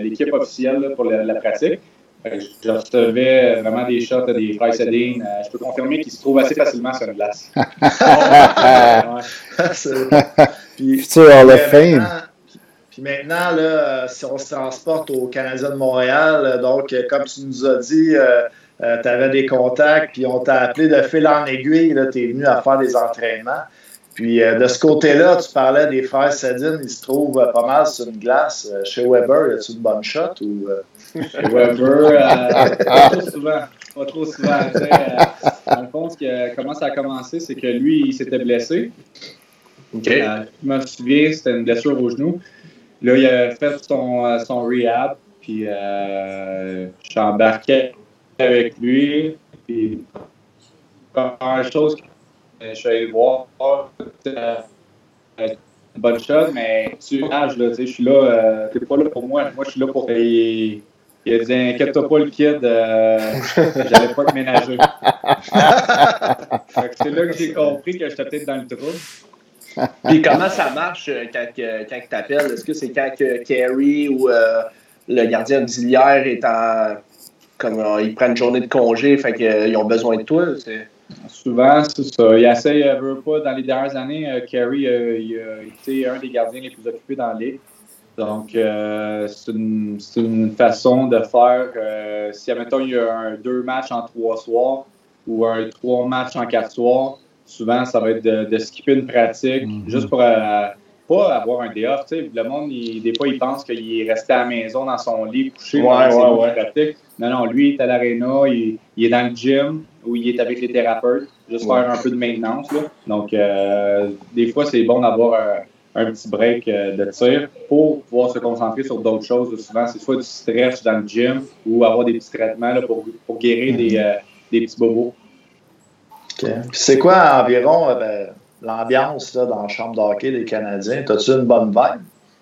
l'équipe officielle pour la, pratique. Je recevais vraiment des shots des Fry Sedin. je peux confirmer qu'ils se trouvent assez facilement sur une glace. puis, Hall of Fame. Puis maintenant, là, si on se transporte au Canadien de Montréal, donc, comme tu nous as dit, euh, euh, tu avais des contacts, puis on t'a appelé de fil en aiguille, tu es venu à faire des entraînements. Puis euh, de ce côté-là, tu parlais des frères Sedin, ils se trouvent pas mal sur une glace. chez Weber, y a-tu une bonne shot ou. Weber, pas trop souvent. Pas trop souvent. dans le fond, comment ça a commencé, c'est que lui, il s'était blessé. OK. Euh, je me souviens, c'était une blessure au genou. Là, il a fait son, euh, son rehab, puis euh, j'embarquais avec lui. Puis, première chose que je suis allé voir, une bonne chose, mais tu âge, là, je suis là, t'es pas là pour moi, moi je suis là pour payer. Il a dit Inquiète-toi pas, le kid, euh, j'allais pas te ménager. c'est là que j'ai compris que j'étais peut-être dans le trouble. Puis comment ça marche euh, quand, quand tu t'appelles? Est-ce que c'est quand Kerry ou euh, le gardien d'Ilière est en. Comme euh, ils prennent une journée de congé, fait qu'ils ont besoin de toi? Souvent, c'est ça. Il essaye, veut pas. Dans les dernières années, Kerry il a été un des gardiens les plus occupés dans la Donc, c'est une, une, façon de faire. si, admettons, il y a un, deux matchs en trois soirs ou un trois matchs en quatre soirs, souvent, ça va être de, skipper une pratique mhm. juste pour euh, pas avoir un day off. Le monde, des fois, il pense qu'il est resté à la maison dans son lit couché ouais, pratique. Non, non, lui, il est à l'aréna, il, est dans le gym ou il est avec les thérapeutes, juste faire un peu de maintenance. Donc, euh, des fois, c'est bon d'avoir un, petit break euh, de tir pour pouvoir se concentrer sur d'autres choses. Souvent, c'est soit du stress dans le gym ou avoir des petits traitements pour, pour guérir des, mhm. des petits bobos. C'est quoi environ euh, ben, l'ambiance dans la chambre d'hockey des Canadiens? T'as-tu une bonne vibe?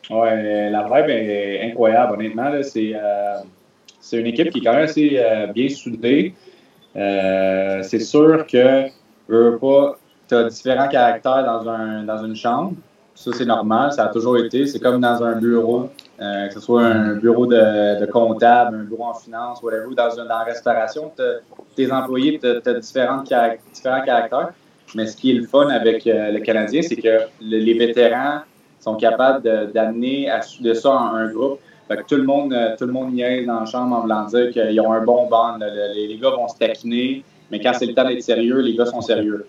Oui, la vibe est incroyable, honnêtement. Euh, c'est une équipe qui est quand même assez euh, bien soudée. c'est sûr que tu as différents caractères dans, un, dans une chambre. Ça, c'est normal, ça a toujours été. C'est comme dans un bureau, euh, que ce soit un bureau de, comptable, un bureau en finance, whatever, ou dans, dans la restauration. Tes employés, tu as, différents, caractères. Mais ce qui est le fun avec euh, le Canadien, c'est que les vétérans sont capables d'amener de ça en un groupe. Fait que tout le monde, euh, tout le monde dans la chambre en voulant dire qu'ils ont un bon band. Les, les, gars vont se taquiner, mais quand c'est le temps d'être sérieux, les gars sont sérieux.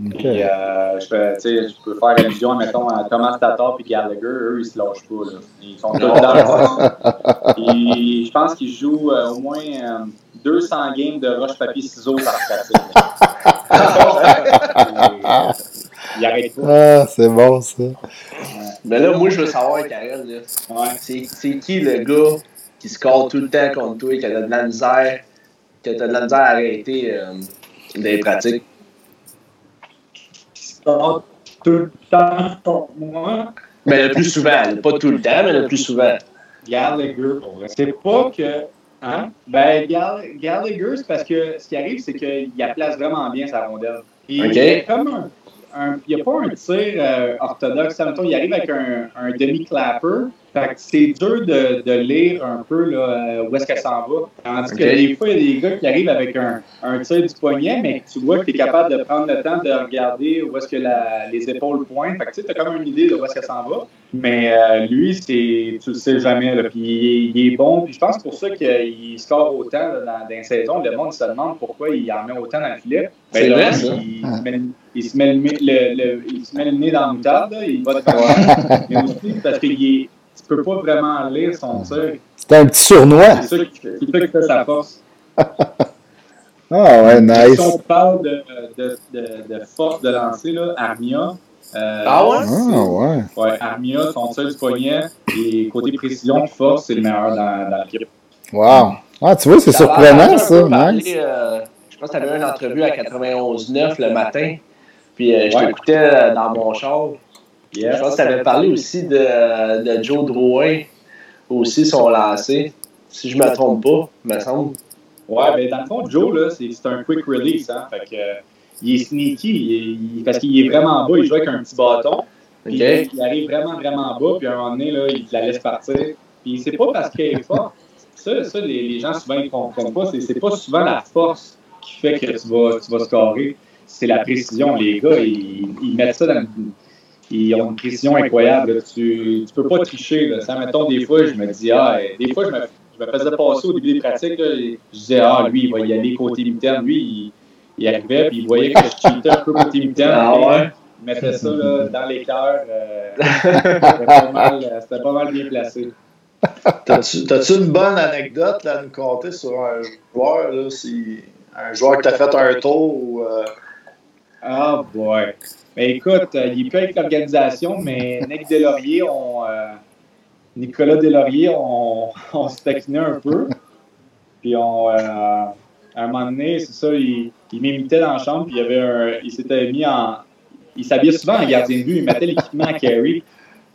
Euh, je, peux, je peux faire allusion, mettons, à Thomas Tatar et Gallagher. Eux, ils se lâchent pas. Là. Ils sont tous dans le Je pense qu'ils jouent euh, au moins 200 euh, games de roche-papier-ciseaux par pratique. ils n'arrêtent pas. Ah, c'est bon, ça. Mais là, moi, je veux savoir, Karel, ouais. c'est qui le gars qui score tout le temps contre toi, qui a de la misère, qui a de la misère à arrêter des pratiques? Tout le temps pour moi. Mais le plus souvent, pas tout le temps, mais le plus souvent. Gallagher, c'est pas que. Hein? Ben, Gallagher, c'est parce que ce qui arrive, c'est qu'il place vraiment bien sa rondelle. Comme un, il n'y a pas un tir euh, orthodoxe. il arrive avec un, un demi-clapper, c'est dur de, de, lire un peu là, euh, où est-ce qu'elle s'en va. Tandis que des fois, il y a des gars qui arrivent avec un, un tir du poignet, mais tu vois que tu es capable de prendre le temps de regarder où est-ce que la, les épaules pointent. Fait que, tu as quand même une idée de où est-ce qu'elle s'en va. Mais euh, lui, c'est, tu le sais jamais. Là, puis il, il, est bon. Puis je pense pour ça qu'il score autant là, dans, dans les saisons. Le monde se demande pourquoi il en met autant dans le filet. Ben, là, il, se met, il, se met, le, le, le, il se met le nez dans le moutarde. Il va de voir. mais aussi parce qu'il est tu peux pas vraiment lire son tir. C'est un petit surnois. C'est ça qui fait, qui fait sa force. ah ouais, nice. Si on parle de, de, de, de force de lancer, là, Armia. Euh, ah ouais? Ah ouais. Ouais, Armia, son tir du poignet, et côté précision, force, c'est le meilleur dans, dans l'équipe. Wow. Ah, tu vois, c'est surprenant, ça. Parlé, nice. euh, je pense que tu avais une entrevue à 91.9 le matin. Puis euh, je ouais. t'écoutais dans mon char. Yeah, je pense que tu avais parlé aussi de, de Joe Drouin, aussi son lancé, si je ne me trompe pas, me semble. Ouais, mais dans le fond, Joe, là, c'est un quick release. Hein, fait que, euh, il est sneaky il est, parce qu'il est vraiment bas, il joue avec un petit bâton. Puis okay. il arrive vraiment, vraiment bas, puis à un moment donné, là, il la laisse partir. Puis c'est pas parce qu'elle est forte. Ça, ça les, les, gens souvent ne comprennent pas. C'est pas souvent la force qui fait que tu vas, tu vas scorer. C'est la précision. Les gars, ils, ils mettent ça dans ils ont une précision incroyable. Tu ne peux pas tricher. Là. Ça, mettons, des fois, je me dis, ah, des fois, je me, je me faisais passer au début des pratiques. Là, je disais, ah, lui, il va y aller côté mitaine. Lui, il, il arrivait, puis il voyait que je cheatais un peu côté mitaine. Ah ouais? Il mettait ça là, dans les cœurs. Euh, C'était pas, pas, mal bien placé. T'as-tu une bonne anecdote là, à nous conter sur un joueur, là, si, un joueur qui t'a fait un tour ou. Euh... Ah, boy. Ben, écoute, euh, il est plus avec l'organisation, mais Nick Delaurier, on, euh, Nicolas Delaurier, on, on se taquinait un peu. Puis on, euh, à un moment donné, c'est ça, il, il m'imitait dans la chambre, puis il, avait un, il s'était mis en. Il s'habillait souvent en gardien de but, il mettait l'équipement à carry.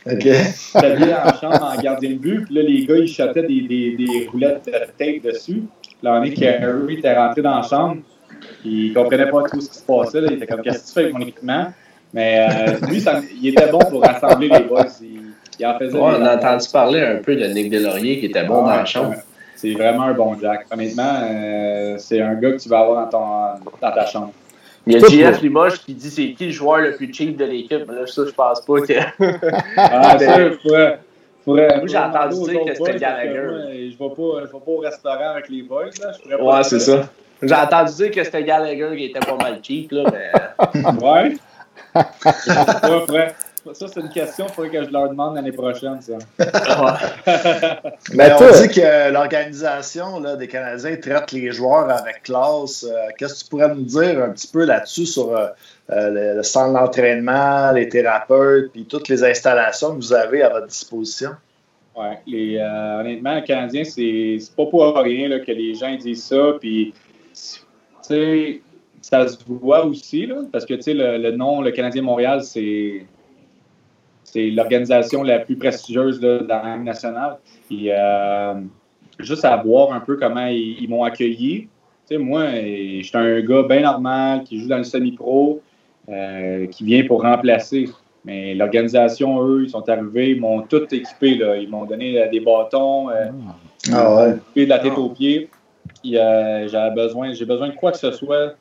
OK. Il s'habillait dans la chambre en gardien de but, puis là, les gars, ils shottaient des, des, des roulettes de tape dessus. Là, on est Carey était rentré dans la chambre, il comprenait pas tout ce qui se passait. Là. Il était comme, qu'est-ce que tu fais avec mon équipement? Mais euh, lui, ça, il était bon pour rassembler les boys. Il, il en faisait. Ouais, on a entendu parler un peu de Nick Delaurier qui était bon Ah, dans la chambre. C'est vraiment un bon Jack. Honnêtement, euh, c'est un gars que tu vas avoir dans, ton, dans ta chambre. Il y a JF Limoges qui dit c'est qui le joueur le plus cheap de l'équipe? Là, ça, je pense pas que. Ah, ça, faudrait, faudrait, Moi, j'ai entendu dire que c'était Gallagher. Je ne vais, pas, je vais pas au restaurant avec les boys. Là. Je ouais, c'est ça. J'ai entendu dire que c'était Gallagher qui était pas mal cheap. Là, mais... ouais. ouais ça, c'est une question, il faudrait que je leur demande l'année prochaine, ça. Mais on dit que l'organisation des Canadiens traite les joueurs avec classe. Euh, Qu'est-ce que tu pourrais nous dire un petit peu là-dessus sur euh, le, le, centre d'entraînement, les thérapeutes, puis toutes les installations que vous avez à votre disposition? Oui, euh, honnêtement, le Canadien, c'est pas pour rien là, que les gens disent ça. Puis, sais, ça se voit aussi, là, parce que, tu sais, le, le, nom, le Canadien Montréal, c'est c'est l'organisation la plus prestigieuse là, dans la Ligue nationale. Et, euh, juste à voir un peu comment ils, ils m'ont accueilli. Tu sais, moi, je suis un gars bien normal qui joue dans le semi-pro, euh, qui vient pour remplacer. Mais l'organisation, eux, ils sont arrivés, ils m'ont tout équipé. Là. Ils m'ont donné des bâtons, euh, ah ouais. de la tête aux pieds. Euh, besoin, j'ai besoin de quoi que ce soit.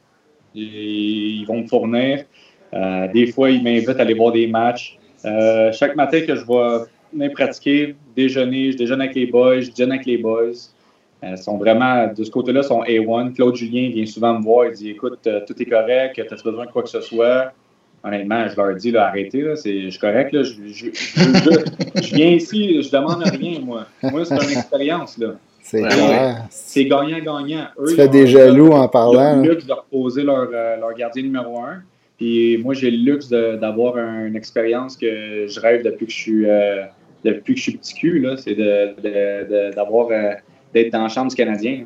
Ils vont me fournir. Euh, des fois, ils m'invitent à aller voir des matchs. Euh, chaque matin que je vais venir pratiquer, déjeuner, je déjeune avec les boys, je déjeune avec les boys. Euh, sont vraiment, de ce côté-là, sont A1. Claude Julien vient souvent me voir, il dit Écoute, tout est correct, as besoin de quoi que ce soit? Honnêtement, je leur dis là, arrêtez, là, je suis correct. Là, je, je, viens ici, je demande rien, moi. Moi, c'est une expérience. là. C'est gagnant-gagnant. Tu fais des jaloux en parlant. Ils ont le luxe de reposer leur, leur gardien numéro un. Puis moi, j'ai le luxe d'avoir une expérience que je rêve depuis que je suis, euh, depuis que je suis petit cul. C'est d'avoir de, de, euh, d'être dans la chambre du Canadien.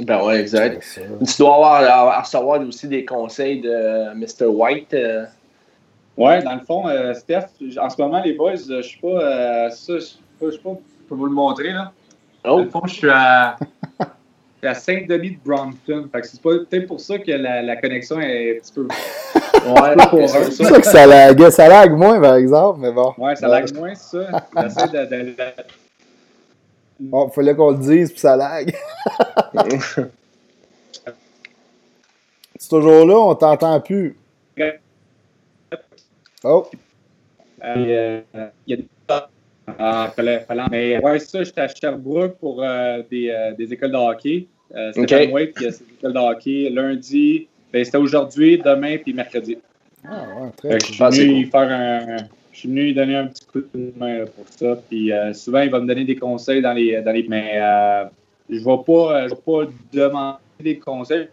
Ben ouais, exact. Tu dois avoir, recevoir aussi des conseils de Mr. White. Euh... Ouais, dans le fond, euh, Steph, en ce moment, les boys, je suis pas. Euh, ça, je sais pas, je peux vous le montrer là. Oh. Fond, je suis à. à Saint-Denis de Brompton. C'est peut-être pour ça que la, la, connexion est un petit peu. ouais, c'est ça que ça lag, ça lag moins, par exemple, mais bon. Ouais, ça lag moins, c'est ça. J'essaie de, de, de... Bon, fallait qu'on le dise, puis ça lag. c'est toujours là, on t'entend plus. Oh. Euh, il y a ah, fallait, fallait. Mais ouais, ça, j'étais à Sherbrooke pour euh, des, euh, des, écoles de hockey. Euh, c'était okay. Wade qui a ses écoles de hockey. Lundi, ben, c'était aujourd'hui, demain, puis mercredi. Ah, ouais, très je, suis venu faire un, je suis venu lui donner un petit coup de main pour ça. Puis souvent, il va me donner des conseils dans les. Dans les mais je ne vais pas, je vais pas demander des conseils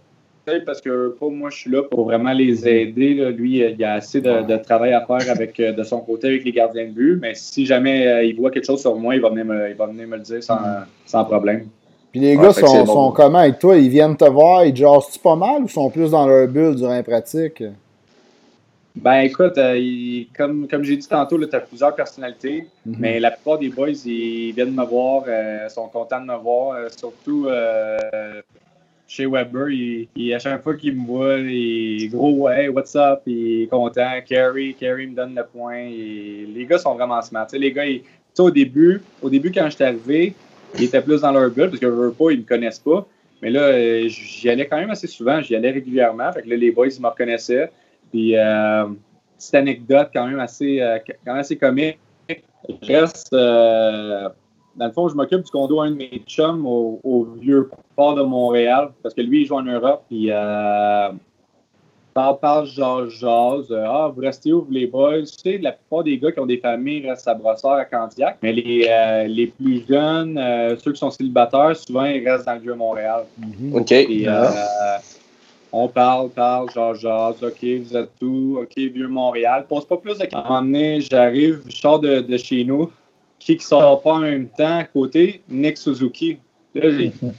parce que pas moi, je suis là pour vraiment les aider. Là. Lui, il y a assez de, de, travail à faire avec, euh, de son côté avec les gardiens de but. Mais si jamais euh, il voit quelque chose sur moi, il va venir me, il va venir me le dire sans, sans problème. Puis les gars sont, bon. sont, comment avec toi? Ils viennent te voir, ils jassent-tu pas mal ou sont plus dans leur bulle durant les pratiques? Ben écoute, euh, il, comme, comme j'ai dit tantôt, tu as plusieurs personnalités, mm -hmm. mais la plupart des boys, ils viennent me voir, euh, sont contents de me voir, euh, surtout chez Weber, il, à chaque fois qu'il me voit, il est gros, ouais, what's up, il est content. Carrie, Carrie me donne le point. Les gars sont vraiment smart. les gars, ils, au début, au début, quand j'étais arrivé, ils étaient plus dans leur bulle parce que je pas, ils me connaissent pas. Mais là, j'y allais quand même assez souvent, j'y allais régulièrement. Fait que là, les boys, ils me reconnaissaient. Puis, euh, petite anecdote quand même assez, euh, quand assez comique. Je reste, euh, dans le fond, je m'occupe du condo à un de mes chums au, au, vieux port de Montréal, parce que lui, il joue en Europe, puis euh, parle, parle, jase, jase. Euh, ah, vous restez où, vous, les boys? Tu sais, la plupart des gars qui ont des familles restent à Brossard, à Candiac, mais les, euh, les plus jeunes, euh, ceux qui sont célibataires, souvent, ils restent dans le vieux Montréal. Mm -hmm. OK. Puis, on parle, parle, jase, jase. OK, vous êtes où? OK, vieux Montréal. Pose pas plus de À un moment donné, j'arrive, je sors de, de chez nous qui ne sort pas en même temps à côté, Nick Suzuki. Là,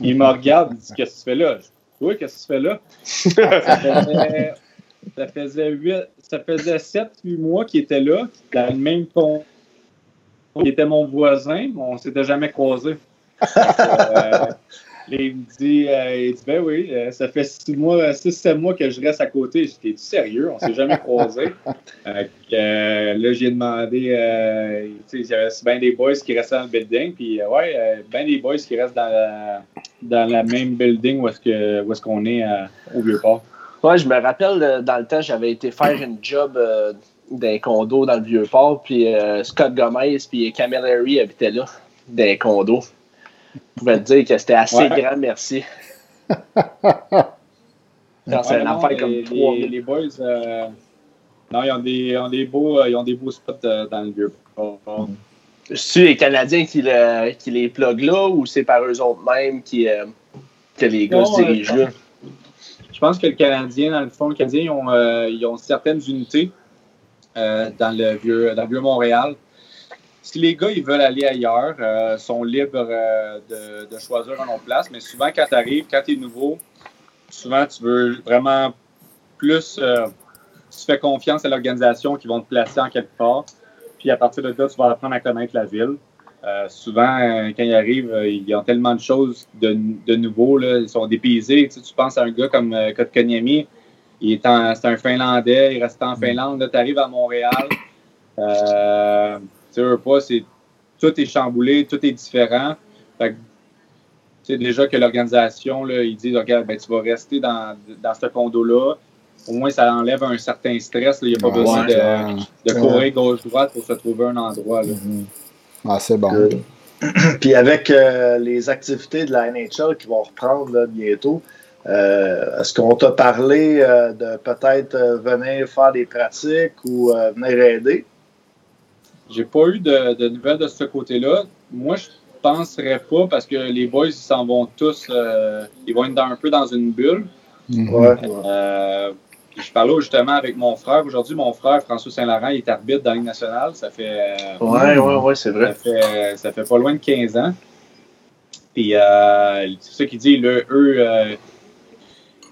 il me regarde, il dit Qu'est-ce que tu fais là Oui, qu'est-ce que tu fais là Ça faisait, ça faisait, 8, ça faisait 7-8 mois qu'il était là, dans le même ton. Il était mon voisin, mais on ne s'était jamais croisés. Euh, il me dit, euh, il dit, ben oui, euh, ça fait six mois, six, sept mois que je reste à côté. J'étais sérieux, on s'est jamais croisés. Euh, là, j'ai demandé, euh, tu sais, il y avait bien des boys qui restaient dans le building, puis ouais, bien des boys qui restent dans la, dans la même building où est-ce que, où est-ce qu'on est au Vieux-Port. Ouais, je me rappelle, dans le temps, j'avais été faire une job d'un condo dans le Vieux-Port, puis Scott Gomez puis Camille Harry habitaient là, d'un condo. Je pouvais te dire que c'était assez ouais. grand, merci. C'est une affaire comme les, trois. Les, les boys, euh, non, ils ont des, ils ont des, beaux, ils ont des beaux spots euh, dans le vieux. Oh, oh. C'est-tu les Canadiens qui, le, qui les plug là ou c'est par eux autres mêmes qui, euh, que les gars se dirigent là? Je pense que le Canadien, dans le fond, le Canadien, ils ont, euh, ils ont certaines unités dans, le vieux, dans le vieux Montréal si les gars ils veulent aller ailleurs, euh, sont libres euh, de, de, choisir un autre place. Mais souvent, quand tu arrives, quand tu es nouveau, souvent tu veux vraiment plus. Euh, tu fais confiance à l'organisation qui vont te placer en quelque part. Puis à partir de là, tu vas apprendre à connaître la ville. Euh, souvent, quand ils arrivent, ils ont tellement de choses de, de nouveau. Là. Ils sont dépaysés. Tu, sais, tu penses à un gars comme euh, Kotkaniemi, il est, c'est un Finlandais, il reste en Finlande. Tu arrives à Montréal. Tu sais, pas, c'est tout est chamboulé, tout est différent. Fait que, tu sais, déjà que l'organisation, ils disent, OK, ben, tu vas rester dans, dans ce condo-là. Au moins, ça enlève un certain stress. Il n'y a pas ouais, besoin de, ouais. de courir gauche-droite pour se trouver un endroit. Là. Mm -hmm. Ah, c'est bon. Euh, puis avec euh, les activités de la NHL qui vont reprendre là, bientôt, euh, est-ce qu'on t'a parlé euh, de peut-être venir faire des pratiques ou venir aider? J'ai pas eu de, de, nouvelles de ce côté-là. Moi, je penserais pas parce que les boys, ils s'en vont tous, euh, ils vont être dans, un peu dans une bulle. Mm -hmm. euh, je parlais justement avec mon frère. Aujourd'hui, mon frère, François Saint-Laurent, il est arbitre dans la Ligue nationale. Ça fait. Euh, ouais, ouais, ouais, c'est vrai. Ça fait, ça fait, pas loin de 15 ans. Puis, euh, c'est ça qu'il dit, là, eux, euh,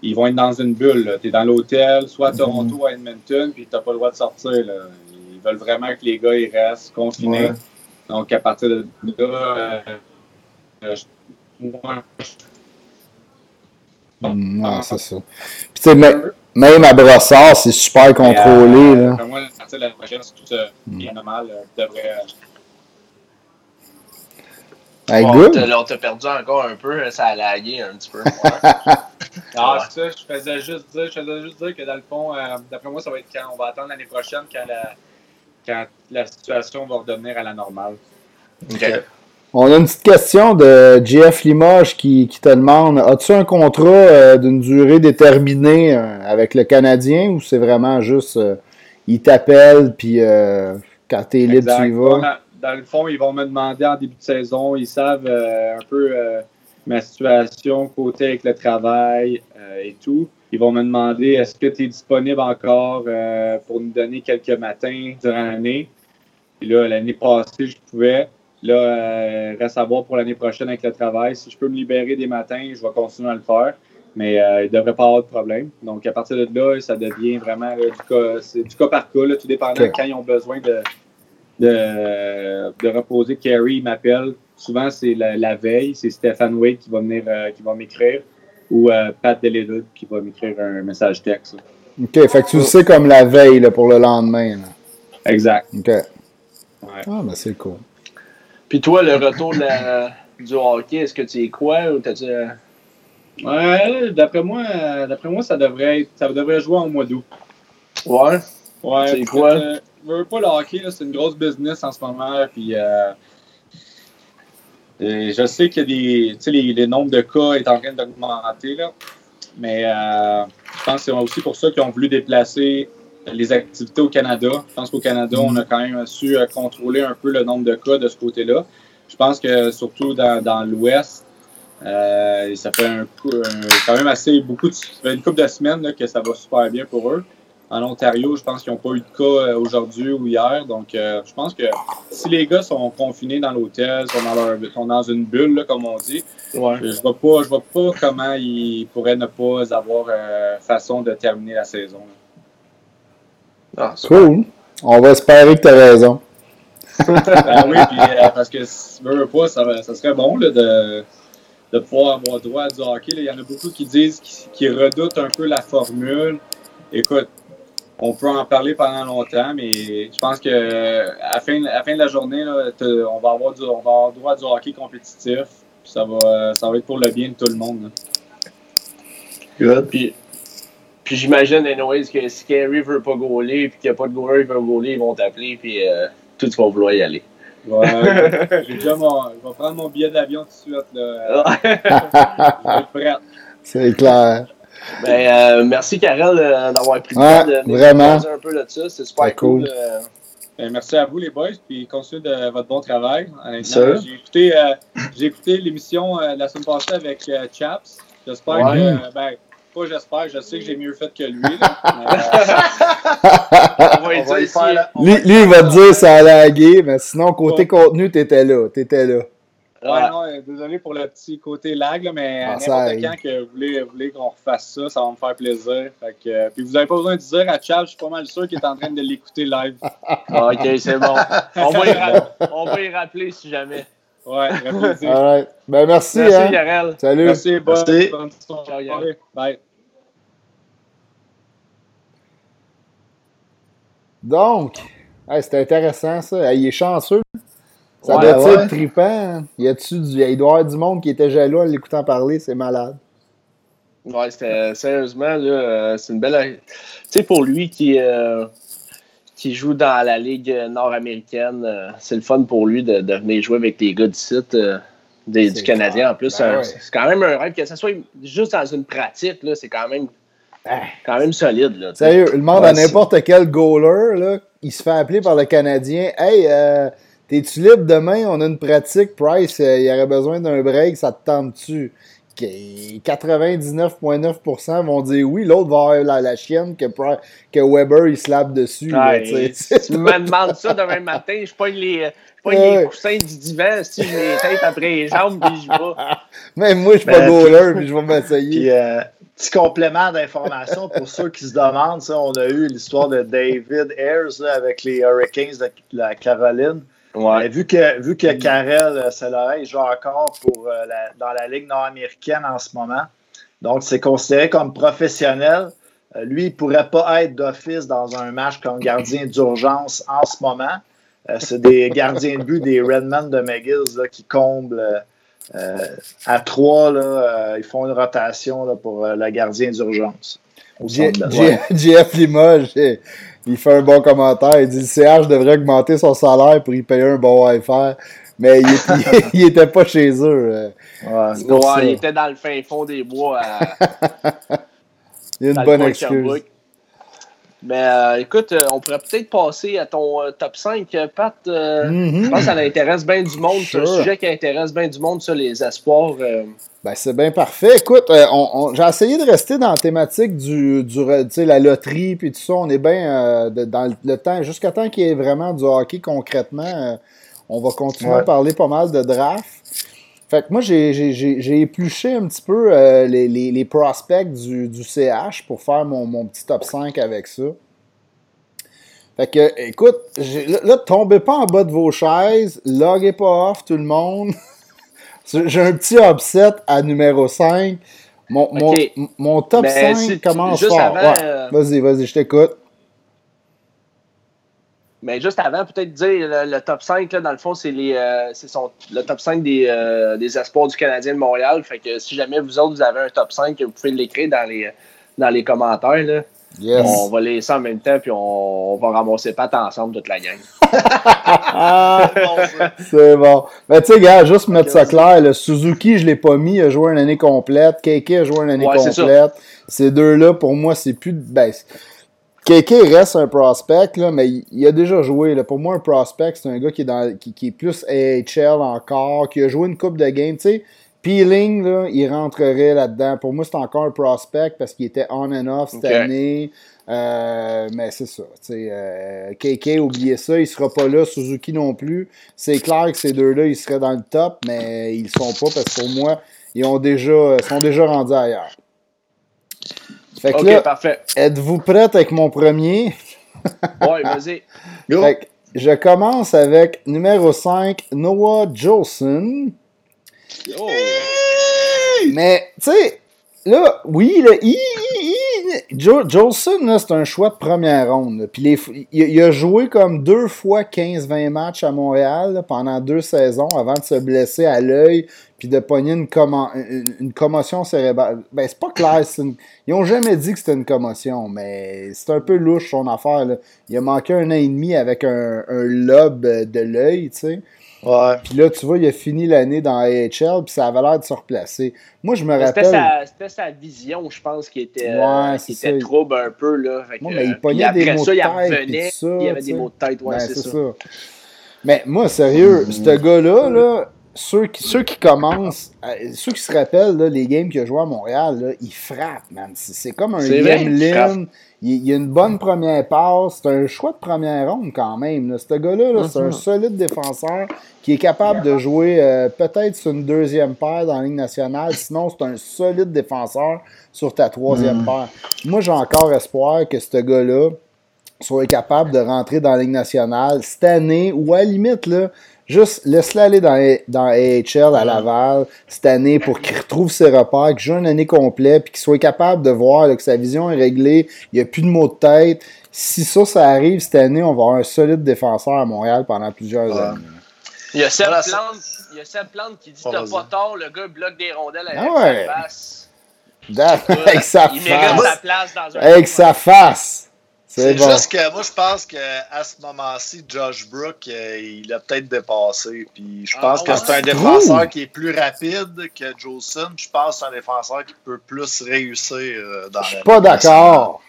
ils vont être dans une bulle. Tu es dans l'hôtel, soit à Toronto, ou à Edmonton, puis tu n'as pas le droit de sortir. Là ils veulent vraiment que les gars ils restent confinés. Ouais. Donc, à partir de là, euh, moi, Mm, ouais, c'est ça. Puis, tu sais, même, à Brossard, c'est super contrôlé. Euh, là. moi, à partir de la prochaine, c'est tout euh, bien normal. Euh, devrait, euh, Hey, On good. t'a- là, on t'a perdu encore un peu, ça a lagué un petit peu. Ah, Ouais. c'est ça, je faisais juste dire, je faisais juste dire que dans le fond, euh, d'après moi, ça va être quand on va attendre l'année prochaine, quand la, quand la situation va redevenir à la normale. On a une petite question de JF Limoges qui, qui te demande As-tu un contrat euh, d'une durée déterminée euh, avec le Canadien ou c'est vraiment juste euh, il t'appelle puis euh, quand t'es libre Exact. tu y vas? Dans le fond, ils vont me demander en début de saison, ils savent euh, un peu euh, ma situation côté avec le travail euh, et tout. Ils vont me demander est-ce que tu es disponible encore euh, pour nous donner quelques matins durant l'année? Puis là, l'année passée, je pouvais. Là, euh, reste à voir pour l'année prochaine avec le travail. Si je peux me libérer des matins, je vais continuer à le faire. Mais euh, il ne devrait pas avoir de problème. Donc, à partir de là, ça devient vraiment là, du, cas, c'est du cas par cas, là, tout dépendant Ok. quand ils ont besoin de, de, de reposer. Carrie m'appelle. Souvent, c'est la, la veille. C'est Stéphane Wade qui va venir, euh, qui va m'écrire ou euh, Pat Deledud qui va m'écrire un message texte. là. Ok, fait que tu le sais comme la veille là, pour le lendemain. là. Exact. Ok. Ouais. Ah, ben c'est cool. Puis toi, le retour de la- du hockey, est-ce que tu es quoi ou t'as-tu. euh, Ouais, d'après moi, d'après moi, ça devrait être, ça devrait jouer en mois d'août. Ouais? Ouais, C'est quoi? euh, je veux pas le hockey, là, c'est une grosse business en ce moment. Puis, euh, et je sais que les, nombres de cas est en train d'augmenter, là. Mais euh, je pense que c'est aussi pour ça qu'ils ont voulu déplacer les activités au Canada. Je pense qu'au Canada, on a quand même su euh, contrôler un peu le nombre de cas de ce côté-là. Je pense que surtout dans, l'Ouest, euh, ça fait quand même assez beaucoup de, une couple de semaines que ça va super bien pour eux. En Ontario, je pense qu'ils n'ont pas eu de cas euh, aujourd'hui ou hier. Donc, euh, je pense que si les gars sont confinés dans l'hôtel, sont dans, leur, sont dans une bulle, là, comme on dit, Ouais. je vois pas, je vois pas comment ils pourraient ne pas avoir euh, façon de terminer la saison. là. Ah, c'est Cool. On va espérer que tu as raison. Ben oui, puis, euh, parce que si tu veux pas, ça, serait bon là, de, de pouvoir avoir droit à du hockey. là. Il y en a beaucoup qui disent qu'ils qu'ils redoutent un peu la formule. Écoute, on peut en parler pendant longtemps, mais je pense que à la fin, à la fin de la journée, là, on, va avoir du, on va avoir droit à du hockey compétitif. Puis Ça va, ça va être pour le bien de tout le monde. Good. Puis, puis j'imagine, anyways, que si Carey veut pas gauler, puis qu'il n'y a pas de goaler qui veut gauler, ils vont t'appeler, puis euh, tout va vouloir y aller. Ouais, j'ai déjà mon, je vais prendre mon billet d'avion tout de suite. Là. Je vais être prêt. C'est clair. Ben, euh, merci, Karel, euh, d'avoir pris le Ouais, temps de vraiment. un peu de ça. C'est super cool. cool. euh, Ben, merci à vous, les boys, puis continuez de votre bon travail. J'ai écouté, euh, j'ai écouté l'émission euh, la semaine passée avec euh, Chaps. J'espère Ouais. que, euh, ben, pas j'espère, je sais que j'ai mieux fait que lui. Lui, il va te dire ça a lagué, mais sinon, côté Ouais. contenu, t'étais là. T'étais là. Ouais, Ouais. non, euh, désolé pour le petit côté lag, là, mais Ah, à n'importe quand que vous voulez, qu'on refasse ça, ça va me faire plaisir. Fait que, euh, puis vous n'avez pas besoin de dire à Chaps, je suis pas mal sûr qu'il est en train de l'écouter live. Ah, ok, c'est bon. On va, y on va y rappeler si jamais. Ouais, right. Ben, merci. Merci, hein. Karel. Salut. Merci, bonne, Merci. bonne Ciao, soirée. Bye. Donc, hey, c'était intéressant ça. Hey, il est chanceux. Ça Ouais, doit ouais. être trippant. hein. Y a-tu du... Il doit y avoir du monde qui était jaloux en l'écoutant parler, c'est malade. Ouais, c'était sérieusement, là, euh, c'est une belle. Tu sais, pour lui qui, euh, qui joue dans la Ligue nord-américaine, euh, c'est le fun pour lui de, de venir jouer avec les gars du site, euh, des- du Canadien clair. en plus. Ben ouais. C'est quand même un rêve que ce soit juste dans une pratique, là, c'est quand même, Ah. quand même solide. Là. Sérieux, le monde Ouais, à n'importe quel goaler, là, il se fait appeler par le Canadien. Hey, euh, t'es-tu libre demain? On a une pratique. Price, euh, il aurait besoin d'un break, ça te tente-tu? Que- 99,9% vont dire oui. L'autre va avoir la, la chienne que, que Weber il slappe dessus. là, tu me demandes ça demain matin, je pogne les, pogne Ouais. les coussins du divan, si je les tête après les jambes, puis je vais. Même moi, je suis pas Ben, goaler, puis je vais m'essayer. Euh, petit complément d'information pour ceux qui se demandent, ça, on a eu l'histoire de David Ayers là, avec les Hurricanes de la Caroline. Vu que, vu que Karel euh, Saint-Laurent joue encore pour, euh, la- dans la Ligue nord-américaine en ce moment, Donc, c'est considéré comme professionnel. Euh, lui, il ne pourrait pas être d'office dans un match comme gardien d'urgence en ce moment. Euh, c'est des gardiens de but des Redmond de McGill qui comblent euh, à trois. Là, ils font une rotation pour le gardien d'urgence. Jeff Limoges, il fait un bon commentaire. Il dit le CH devrait augmenter son salaire pour y payer un bon Wi-Fi. Mais il, était pas chez eux. Ouais, il était dans le fin fond des bois. il y a une bonne excuse. Mais euh, écoute, euh, on pourrait peut-être passer à ton euh, top 5, Pat. Mm-hmm. Je pense que ça intéresse bien du monde. C'est un sujet qui intéresse bien du monde, sur les espoirs. Ben, c'est bien parfait. Écoute, j'ai essayé de rester dans la thématique du, du la loterie puis tout ça. On est bien dans le temps, jusqu'à temps qu'il y ait vraiment du hockey concrètement. on va continuer à parler pas mal de draft. Fait que moi, j'ai épluché un petit peu euh, les, les, prospects du, du, CH pour faire mon, mon, petit top 5 avec ça. Fait que, écoute, là, tombez pas en bas de vos chaises, loguez pas off tout le monde. j'ai un petit upset à numéro 5. Mon, mon, mon top 5 commence fort. Euh, vas-y, vas-y, je t'écoute. Mais juste avant, peut-être dire le, top 5, là, dans le fond, c'est les euh, le top 5 des, euh, des espoirs du Canadien de Montréal. Fait que si jamais vous autres, vous avez un top 5, vous pouvez l'écrire dans les, dans les commentaires. Là. On va laisser en même temps, puis on, va ramasser pattes ensemble, toute la gang. c'est bon. Mais tu sais, gars, juste mettre ça clair, le Suzuki, je ne l'ai pas mis, il a joué une année complète. Keke a joué une année complète. Ces deux-là, pour moi, c'est plus de. Ben, KK reste un prospect, là, mais il, a déjà joué. Là. Pour moi, un prospect, c'est un gars qui est, dans, qui, est plus AHL encore, qui a joué une coupe de game. Tu sais, Peeling, là, il rentrerait là-dedans. Pour moi, c'est encore un prospect parce qu'il était on and off cette année. Euh, mais c'est ça. Euh, KK, oubliez ça, il ne sera pas là. Suzuki non plus. C'est clair que ces deux-là, ils seraient dans le top, mais ils ne sont pas parce que pour moi, ils ont déjà, sont déjà rendus ailleurs. Fait que là, parfait. Êtes-vous prête avec mon premier? oui, vas-y. je commence avec numéro 5, Noah Jolson. Oh. Mais, tu sais, là, oui, là, Jolson, c'est un choix de première ronde. Puis il, a joué comme deux fois 15-20 matchs à Montréal pendant deux saisons avant de se blesser à l'œil puis de pogner une, une, commotion cérébrale. Ben, c'est pas clair. Ils ont jamais dit que c'était une commotion, mais c'est un peu louche son affaire. Il a manqué un an et demi avec un, un lobe de l'œil, tu sais. Ouais. Puis là, tu vois, il a fini l'année dans AHL, puis ça avait l'air de se replacer. Moi, je me rappelle. C'était sa, vision, je pense, qui était, ouais, qui était trouble un peu. Là. Moi, mais il pognait des mots de tête. il y avait des mots de tête, ouais, ben, c'est ça. ça. Mais moi, sérieux, ce gars-là, là, ceux qui, ceux qui commencent, euh, ceux qui se rappellent là, les games qu'il a joué à Montréal, là, il frappe, man. C'est comme un game lin. Il, y a une bonne première passe. C'est un choix de première ronde quand même. Ce gars-là, c'est un mhm. solide défenseur qui est capable de jouer euh, peut-être sur une deuxième paire dans la Ligue nationale. Sinon, c'est un solide défenseur sur ta troisième mhm. paire. Moi, j'ai encore espoir que ce gars-là soit capable de rentrer dans la Ligue nationale cette année ou à la limite, là, Juste laisse-le aller dans, dans AHL à Laval cette année pour qu'il retrouve ses repères, qu'il joue une année complète, puis qu'il soit capable de voir que sa vision est réglée, il n'y a plus de mots de tête. Si ça, ça arrive cette année, on va avoir un solide défenseur à Montréal pendant plusieurs années. Il y a Seb Plante, il y a Seb Plante qui dit T'as pas tort, le gars bloque des rondelles avec ah ouais. sa face. avec sa face. avec sa face. C'est juste que moi, je pense qu'à ce moment-ci, Josh Brook, euh, il a peut-être dépassé. Puis je pense ah, que c'est un défenseur qui est plus rapide que Jolson. Je pense que c'est un défenseur qui peut plus réussir euh, dans Je suis pas d'accord.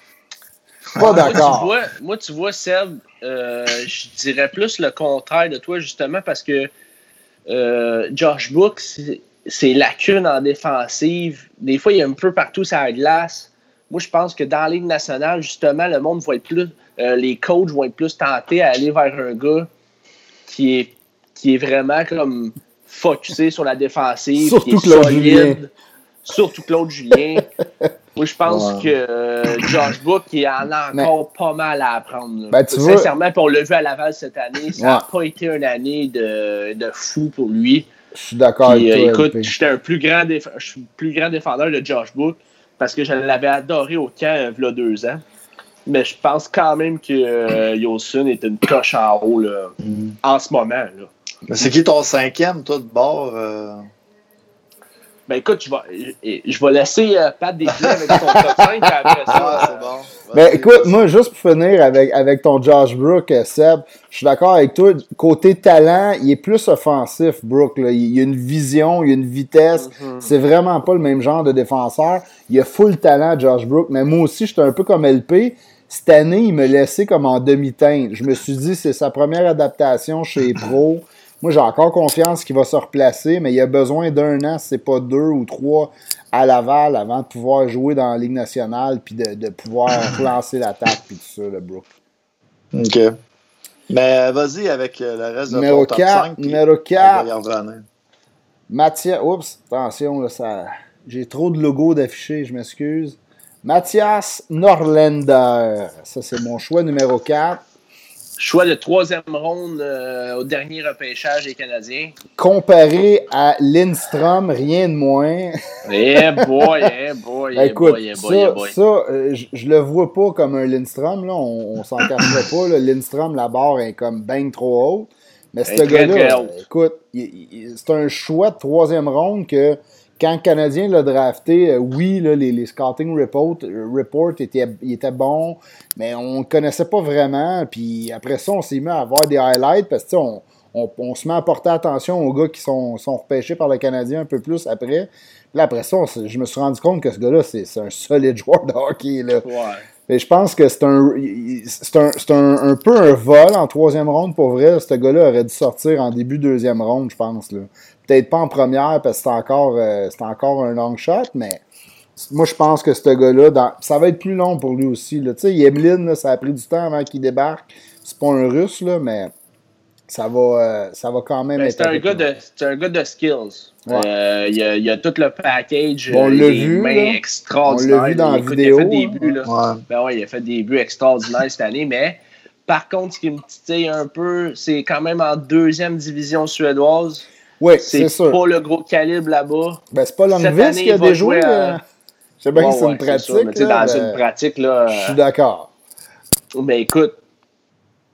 Pas d'accord. Moi, moi, tu vois, Seb, euh, je dirais plus le contraire de toi, justement, parce que Josh Brook, c'est lacune en défensive. Des fois, il est un peu partout sur la glace moi, je pense que dans la Ligue nationale, justement, le monde va être plus. Euh, les coachs vont être plus tentés à aller vers un gars qui est, qui est vraiment comme focusé sur la défensive, Surtout qui est Claude solide. Julien. Surtout Claude Julien. Moi, je pense que euh, Josh Book, il en a encore pas mal à apprendre. Ben, Sincèrement, puis on l'a vu à Laval cette année, ça n'a pas été une année de, de fou pour lui. Je suis d'accord avec Puis, toi. euh, écoute, j'étais un plus grand, déf- je suis plus grand défendeur de Josh Book parce que je l'avais adoré au camp il y a deux ans. Mais je pense quand même que euh, Yosun est une coche en haut là, en ce moment. C'est qui ton cinquième, toi, de bord? euh? Ben écoute, je vais, je, vais laisser euh, Pat défiler avec son top 5 puis après ça. Ah, euh, c'est bon. Ben écoute, moi, juste pour finir avec, avec ton Josh Brook, euh, Seb, je suis d'accord avec toi. Côté talent, il est plus offensif, Brook. Là. Il y a une vision, il y a une vitesse. Mhm. C'est vraiment pas le même genre de défenseur. Il a full talent, Josh Brook. Mais moi aussi, j'étais un peu comme LP. Cette année, il me laissait comme en demi-teinte. Je me suis dit, c'est sa première adaptation chez pros. Moi, j'ai encore confiance qu'il va se replacer, mais il a besoin d'un an, c'est pas deux ou trois, à Laval avant de pouvoir jouer dans la Ligue nationale puis de, de pouvoir lancer l'attaque puis tout ça, le Brook. OK. Mais vas-y avec euh, le reste de ton top 4, 5. puis numéro on 4, va y revenir. Mathias. Oups, attention, là, ça... j'ai trop de logos d'afficher, je m'excuse. Mathias Norlander. Ça, c'est mon choix numéro 4. Choix de troisième ronde euh, au dernier repêchage des Canadiens. Comparé à Lindstrom, rien de moins. Eh boy, eh boy, Ben, eh écoute, boy, eh boy, eh ça, boy. ça euh, je, le vois pas comme un Lindstrom. Là. On, on s'en cachera pas. Là. Lindstrom, la barre est comme bien trop haute. Mais ce gars-là, haute. écoute, c'est un choix de troisième ronde que quand le Canadien l'a drafté, euh, oui, là, les, les scouting report, euh, report étaient, bons, mais on ne connaissait pas vraiment. Puis après ça, on s'est mis à avoir des highlights parce que on, on, on se met à porter attention aux gars qui sont, sont repêchés par le Canadien un peu plus après. Là, après ça, on je me suis rendu compte que ce gars-là, c'est un solide joueur de hockey. Là. Ouais. Mais je pense que c'est un, c'est un, c'est un, un peu un vol en troisième ronde pour vrai. Ce gars-là aurait dû sortir en début deuxième ronde, je pense. Là. Peut-être pas en première parce que c'est encore, euh, c'est encore un long shot, mais moi je pense que ce gars-là, dans- ça va être plus long pour lui aussi. là. Tu sais, Yemlin, là, ça a pris du temps avant qu'il débarque. C'est pas un russe, là, mais ça va, euh, ça va quand même Ben, être. c'est un, gars de, c'est un gars de skills. Ouais. Euh, il, y a, il y a tout le package. Bon, on l'a vu, mains extraordinaires. On l'a vu dans la vidéo, Il a fait des buts, là. Ouais. Ben ouais, il a fait des buts extraordinaires cette année, mais par contre, ce qui me titille un peu, c'est quand même en deuxième division suédoise. Oui, c'est pas le gros calibre là-bas. Ben, c'est pas année, qui a il va déjoué. jouer à- euh, Je sais bien Ouais, que c'est ouais, une pratique. sûr, mais là, dans ben, une pratique, là. Je suis euh, d'accord. Ben écoute,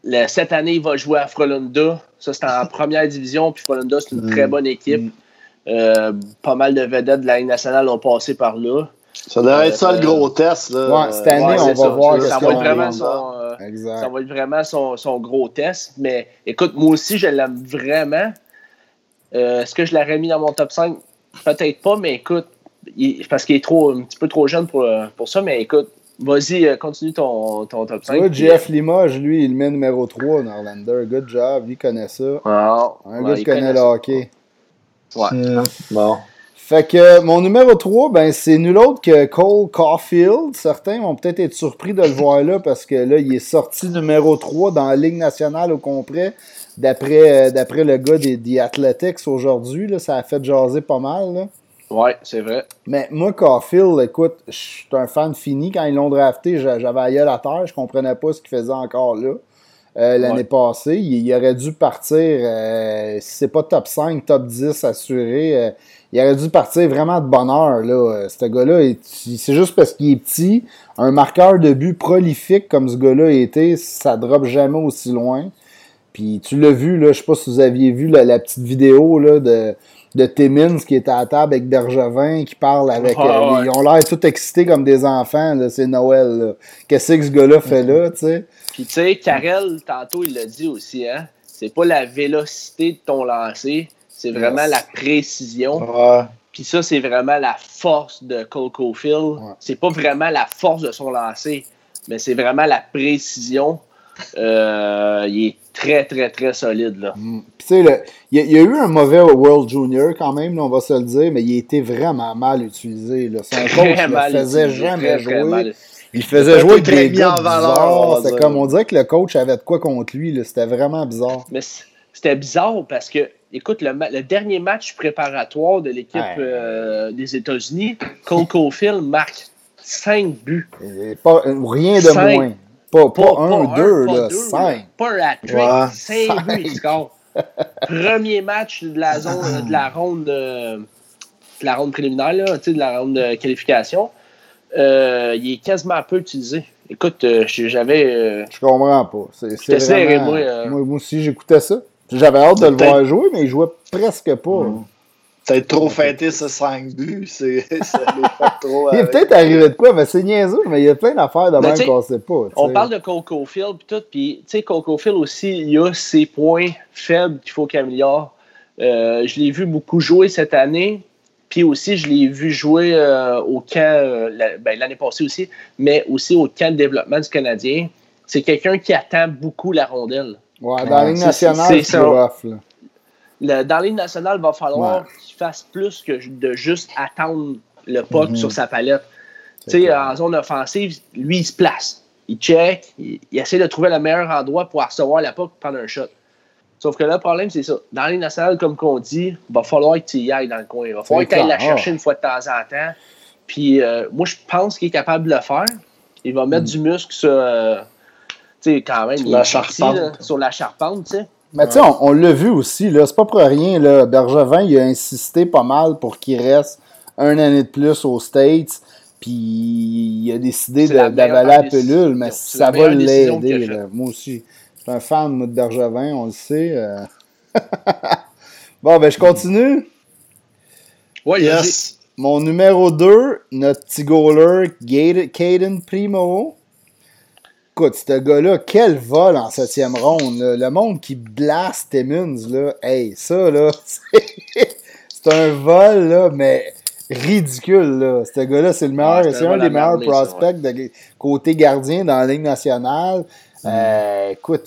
le- cette année, il va jouer à Frolunda. Ça, c'est en première division. Puis Frolunda, c'est une Mm. très bonne équipe. Euh, pas mal de vedettes de la Ligue nationale ont passé par là. Ça devrait être ça le Euh, gros test. Là. ouais, cette année, Ouais, on va ça. voir Ça, va être vraiment va son, euh, Exact. ça va être vraiment son, son gros test. Mais écoute, moi aussi, je l'aime vraiment. Euh, Est-ce que je l'aurais mis dans mon top 5? Peut-être pas, mais écoute, il- parce qu'il est trop, un petit peu trop jeune pour, euh, pour ça. Mais écoute, vas-y, euh, continue ton, ton top Tu 5. vois, puis, Jeff Limoges, lui, il met numéro 3, Norlander. Good job, lui connaît ça. Ah, Un ouais, gars qui il connaît le ça. hockey. Ouais. Bon. Fait que mon numéro 3, ben, c'est nul autre que Cole Caulfield. Certains vont peut-être être surpris de le voir là parce que là, il est sorti numéro 3 dans la Ligue nationale au complet. D'après, euh, d'après le gars des, des Athletics aujourd'hui, là, ça a fait jaser pas mal. Là. Ouais, c'est vrai. Mais moi, Caulfield, écoute, je suis un fan fini. Quand ils l'ont drafté, j'a- j'avais aïe à la terre. Je comprenais pas ce qu'il faisait encore là. euh, L'année Ouais. passée, il, il aurait dû partir, euh, si c'est pas top 5, top 10 assuré, euh, il aurait dû partir vraiment de. Là. Euh, Ce gars-là, c'est juste parce qu'il est petit, un marqueur de but prolifique comme ce gars-là a été, ça drop jamais aussi loin. Puis tu l'as vu, là, je sais pas si vous aviez vu la, la petite vidéo là, de, de Timmins qui était à table avec Bergevin, qui parle avec. Ah, euh, ouais. Ils ont l'air tout excités comme des enfants, là, c'est Noël. là. Qu'est-ce que ce gars-là fait là, tu sais? Puis tu sais, Karel, tantôt, il l'a dit aussi, hein. C'est pas la vélocité de ton lancer, c'est vraiment Yes. la précision. Ouais. Puis ça, c'est vraiment la force de Cole Caulfield. Ouais. C'est pas vraiment la force de son lancer, mais c'est vraiment la précision. Euh, il est très, très, très solide, là. Mm. Puis, tu sais, il y, a- il y a eu un mauvais World Junior quand même, là, on va se le dire, mais il été vraiment mal utilisé. Là. Son coach Très ne faisait jamais très, très jouer. mal. Il faisait jouer des gars bizarres. C'est comme on dirait que le coach avait de quoi contre lui. C'était vraiment bizarre. Mais c'était bizarre parce que, écoute, le, dernier match préparatoire de l'équipe Ouais. euh, des États-Unis, Cole Caulfield marque 5 buts. Et pas, rien de moins. Pas, pas, un, deux, pas là, deux, cinq. Pas un hat-trick, Ouais. 5 buts, Cinq. il score. Premier match de la zone, de la ronde, de la ronde préliminaire, là, de la ronde de qualification. Euh, il est quasiment peu utilisé. Écoute, euh, j'avais. Euh, je comprends pas. C'est serré, moi, moi, moi. aussi, j'écoutais ça. J'avais hâte de le voir jouer, mais il jouait presque pas. Peut-être trop fêté ce 5 buts, c'est trop. il est peut-être arrivé de quoi, mais c'est niaiseux, mais il y a plein d'affaires de même qu'on sait pas. On parle de Coco Field et tout, puis tu sais, Coco Field aussi, il y a ses points faibles qu'il faut qu'il améliore. Euh, je l'ai vu beaucoup jouer cette année, puis aussi je l'ai vu jouer euh, au camp euh, ben, l'année passée aussi, mais aussi au camp de développement du Canadien. C'est quelqu'un qui attend beaucoup la rondelle. Ouais, dans la Ligue nationale, c'est rough. Là dans Ligue nationale, il va falloir qu'il fasse plus que de juste attendre le puck mhm. sur sa palette. Tu en zone offensive, lui, il se place. Il check, il, essaie de trouver le meilleur endroit pour recevoir la puck et prendre un shot. Sauf que là, le problème, c'est ça. Dans Ligue nationale, comme qu'on dit, il va falloir que tu y ailles dans le coin. Il va falloir que tu ailles la chercher une fois de temps en temps. Puis euh, moi, je pense qu'il est capable de le faire. Il va mettre mhm. du muscle sur, euh, tu sais, quand même, la charpente. sur la charpente, Mais tu sais, on, l'a vu aussi, là, c'est pas pour rien, là, Bergevin, il a insisté pas mal pour qu'il reste un année de plus aux States, puis il a décidé d'avaler la pilule, mais ça va l'aider. Moi aussi, je suis un fan de Bergevin, on le sait. Euh. bon, ben je continue. Oui, yes. Mon numéro 2, notre petit goaler, Caden Primo. Écoute, ce gars-là, quel vol en septième ronde. Le monde qui blast Timmons, là, hey, ça, là, c'est un vol, là, mais ridicule, là. Ce gars-là, c'est le meilleur, c'est un des meilleurs prospects de côté gardien dans la Ligue nationale. Mm. Euh, écoute,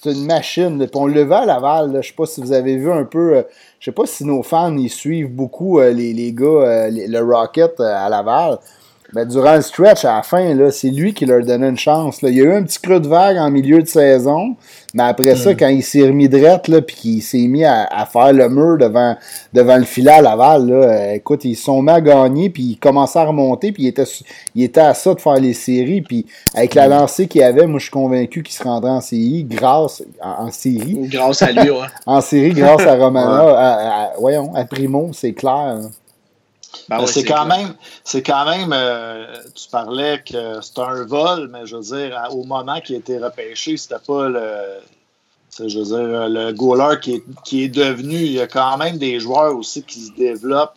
c'est une machine. Puis on le levait à Laval, là. je sais pas si vous avez vu un peu, euh, je sais pas si nos fans, ils suivent beaucoup euh, les, les, gars, le Rocket à Laval. Ben, durant le stretch, à la fin, c'est lui qui leur donnait une chance. Là. Il y a eu un petit creux de vague en milieu de saison, mais après ça, mm. quand il s'est remis drette, là, puis qu'il s'est mis à, faire le mur devant, devant le filet à Laval, là, euh, écoute, ils sont mis à gagner, puis il commençait à remonter, puis il était, il était à ça de faire les séries, puis avec la mm. lancée qu'il avait, moi, je suis convaincu qu'il se rendrait en série grâce, en, série. Grâce à lui, ouais. en série, grâce à Romana, voyons, à Primo, c'est clair. Ben c'est quand même, c'est quand même, euh, tu parlais que c'est un vol, mais je veux dire, au moment qu'il a été repêché, c'était pas le, je veux dire, le goaler qui est, qui est devenu. Il y a quand même des joueurs aussi qui se développent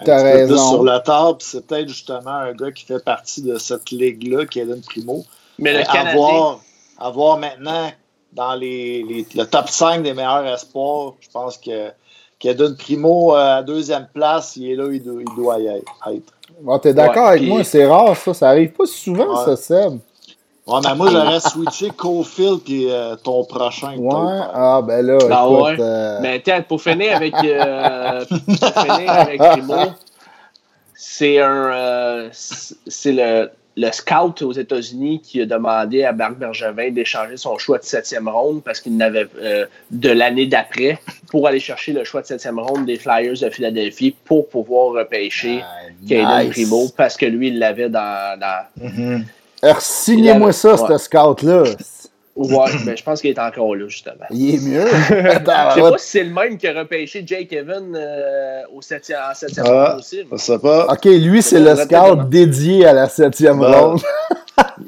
un petit peu plus sur la table. C'est peut-être justement un gars qui fait partie de cette ligue-là, qui est Kevin Primo. Mais le avoir, avoir maintenant dans les, les, le top 5 des meilleurs espoirs, je pense que qui donne Primo euh, à deuxième place, il est là, il doit, il doit y être. Bon, T'es d'accord avec moi, c'est rare ça, ça arrive pas souvent ça, Seb. Ouais, mais moi j'aurais switché Cofield puis euh, ton prochain. Ouais, ah ben là, ben écoute, ouais. Euh... Mais tiens, pour finir avec, euh, pour finir avec Primo, c'est un, euh, c'est le, le scout aux États-Unis qui a demandé à Marc Bergevin d'échanger son choix de septième ronde parce qu'il n'avait euh, de l'année d'après pour aller chercher le choix de septième ronde des Flyers de Philadelphie pour pouvoir repêcher ah, Primo parce que lui, il l'avait dans. dans... Mm-hmm. Signez-moi ça, ce scout-là. Ouais, mais je pense qu'il est encore là, justement. Il est mieux. je sais pas si c'est le même qui a repêché Jake Evan euh, au septième, en septième ah, ronde aussi. Je sais pas. Ok, lui, c'est le scout dédié à la septième ronde.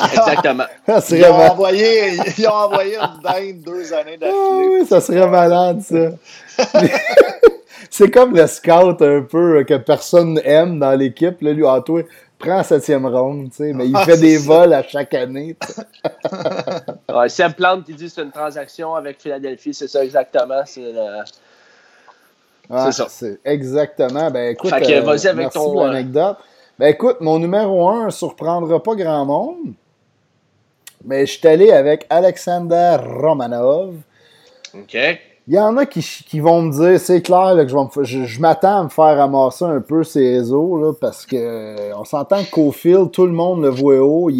Exactement. ça ils, ont envoyé, ils ont envoyé une dinde deux années d'affilée. Ah oui, ça serait malade, ça. c'est comme le scout un peu que personne aime dans l'équipe. Lui, ah, toi, prend la septième ronde, tu sais, mais il ah, fait des vols à chaque année. ouais, Sam Plante qui dit que c'est une transaction avec Philadelphie, c'est ça exactement. C'est ça. exactement. Ben écoute, fait que, vas-y avec merci ton anecdote. Ben écoute, mon numéro 1 ne surprendra pas grand monde. Mais je suis allé avec Alexander Romanov. OK. Il y en a qui, qui vont me dire, c'est clair que je, je, m'attends à me faire ramasser un peu ces réseaux, là, parce que euh, on s'entend que Cofield, tout le monde le voit haut. Il,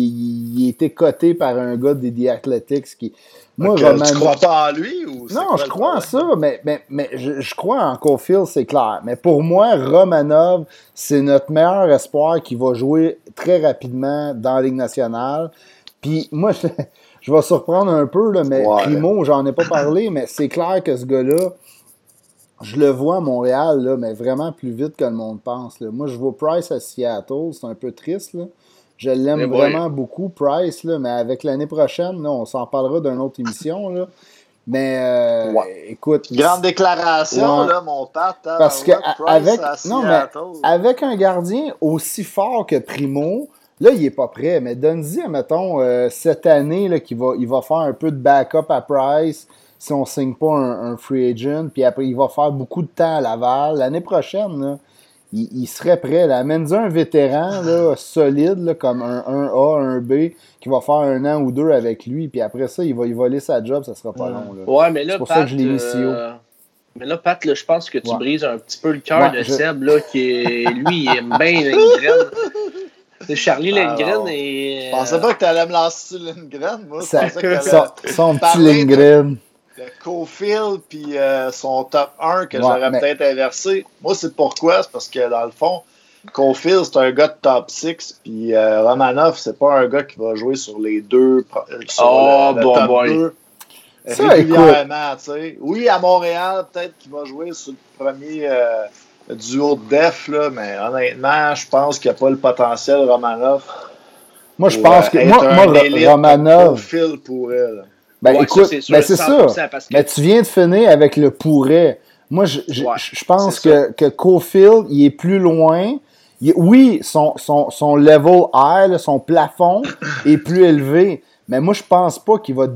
il, était coté par un gars des The Athletics qui. Moi, Roman... Tu crois pas en lui ou Non, je crois en ça, mais, mais, mais je, je, crois en Cofield, c'est clair. Mais pour moi, Romanov, c'est notre meilleur espoir qui va jouer très rapidement dans la Ligue nationale. Puis moi, je je vais surprendre un peu, là, mais Ouais. Primo, j'en ai pas parlé, mais c'est clair que ce gars-là, je le vois à Montréal, là, mais vraiment plus vite que le monde pense. là. Moi, je vois Price à Seattle, c'est un peu triste. Là. Je l'aime vraiment beaucoup, Price, là, mais avec l'année prochaine, là, on s'en parlera d'une autre émission. Là. Mais euh, Ouais. écoute, Grande déclaration, Ouais. là, mon père. Parce que avec, non, mais avec un gardien aussi fort que Primo, là, il est pas prêt. Mais donne-y, mettons, euh, cette année, là, qu'il va, il va faire un peu de backup à Price si on signe pas un, un free agent. Puis après, il va faire beaucoup de temps à Laval. L'année prochaine, là, il, il serait prêt. Là. Amène-y un vétéran là, solide, là, comme un 1A, un B, qui va faire un an ou deux avec lui. Puis après ça, il va y voler sa job, ça sera pas Ouais. long. Là. Ouais, mais là, C'est pour Pat, ça que je l'ai mis si haut. euh, Mais là, Pat, là, je pense que tu Ouais. brises un petit peu le cœur Ouais, de je- Seb, là, qui est, lui, il aime bien Lindgren. C'est Charlie Ah, Lindgren et. Je pensais pas que tu allais me lancer sur Lindgren, moi. Ça- que t'allais son, son petit parler de- Lindgren. de Cofield puis euh, son top 1 que Ouais, j'aurais mais- peut-être inversé. Moi, c'est pourquoi? C'est parce que dans le fond, Cofield, c'est un gars de top 6, puis euh, Romanov, c'est pas un gars qui va jouer sur les deux, euh, sur Oh, le, le bon top boy. 2 Ça, régulièrement, tu sais. Oui, à Montréal, peut-être qu'il va jouer sur le premier euh, duo de def, là, mais honnêtement, je pense qu'il n'y a pas le potentiel Romanov. Moi, je pour, pense euh, que. Moi, Romanov. Cofield pourrait, là. Ben Ouais, écoute, ben c'est ça. 100%, parce que- Mais tu viens de finir avec le pourrait. Moi, je, je, Ouais, je pense que, que Cofield, il est plus loin. Il- oui, son, son, son level high, là, son plafond est plus élevé. Mais moi, je pense pas qu'il va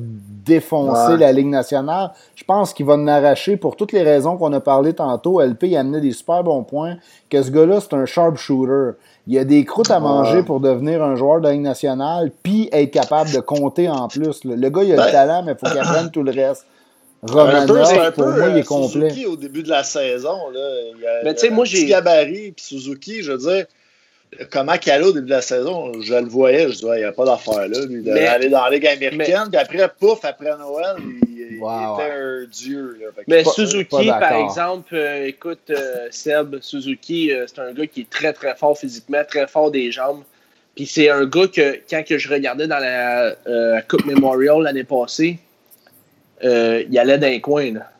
défoncer Ouais. la Ligue nationale. Je pense qu'il va en arracher pour toutes les raisons qu'on a parlé tantôt. LP, il a amené des super bons points. Que ce gars-là, c'est un sharpshooter. Il a des croûtes à manger Ouais. pour devenir un joueur de la Ligue nationale, puis être capable de compter en plus. là. Le gars, il a Ben- le talent, mais il faut qu'il apprenne tout le reste. Un peu, c'est Romanov, un pour peu moi, il euh, est complet. Suzuki au début de la saison. Là. Il y a, Mais il y tu sais, a moi, un petit j'ai- gabarit, puis Suzuki, je veux dire, comment qu'il allait au début de la saison, je le voyais, je disais, il n'y a pas d'affaire là. Lui, Mais- d'aller dans la Ligue américaine, puis après, pouf, après Noël, il, était un dieu. Là. Mais pas- Suzuki, par exemple, euh, écoute, euh, Seb, Suzuki, euh, c'est un gars qui est très, très fort physiquement, très fort des jambes. Puis c'est un gars que, quand que je regardais dans la euh, Coupe Memorial l'année passée, euh, il allait dans les coins. là.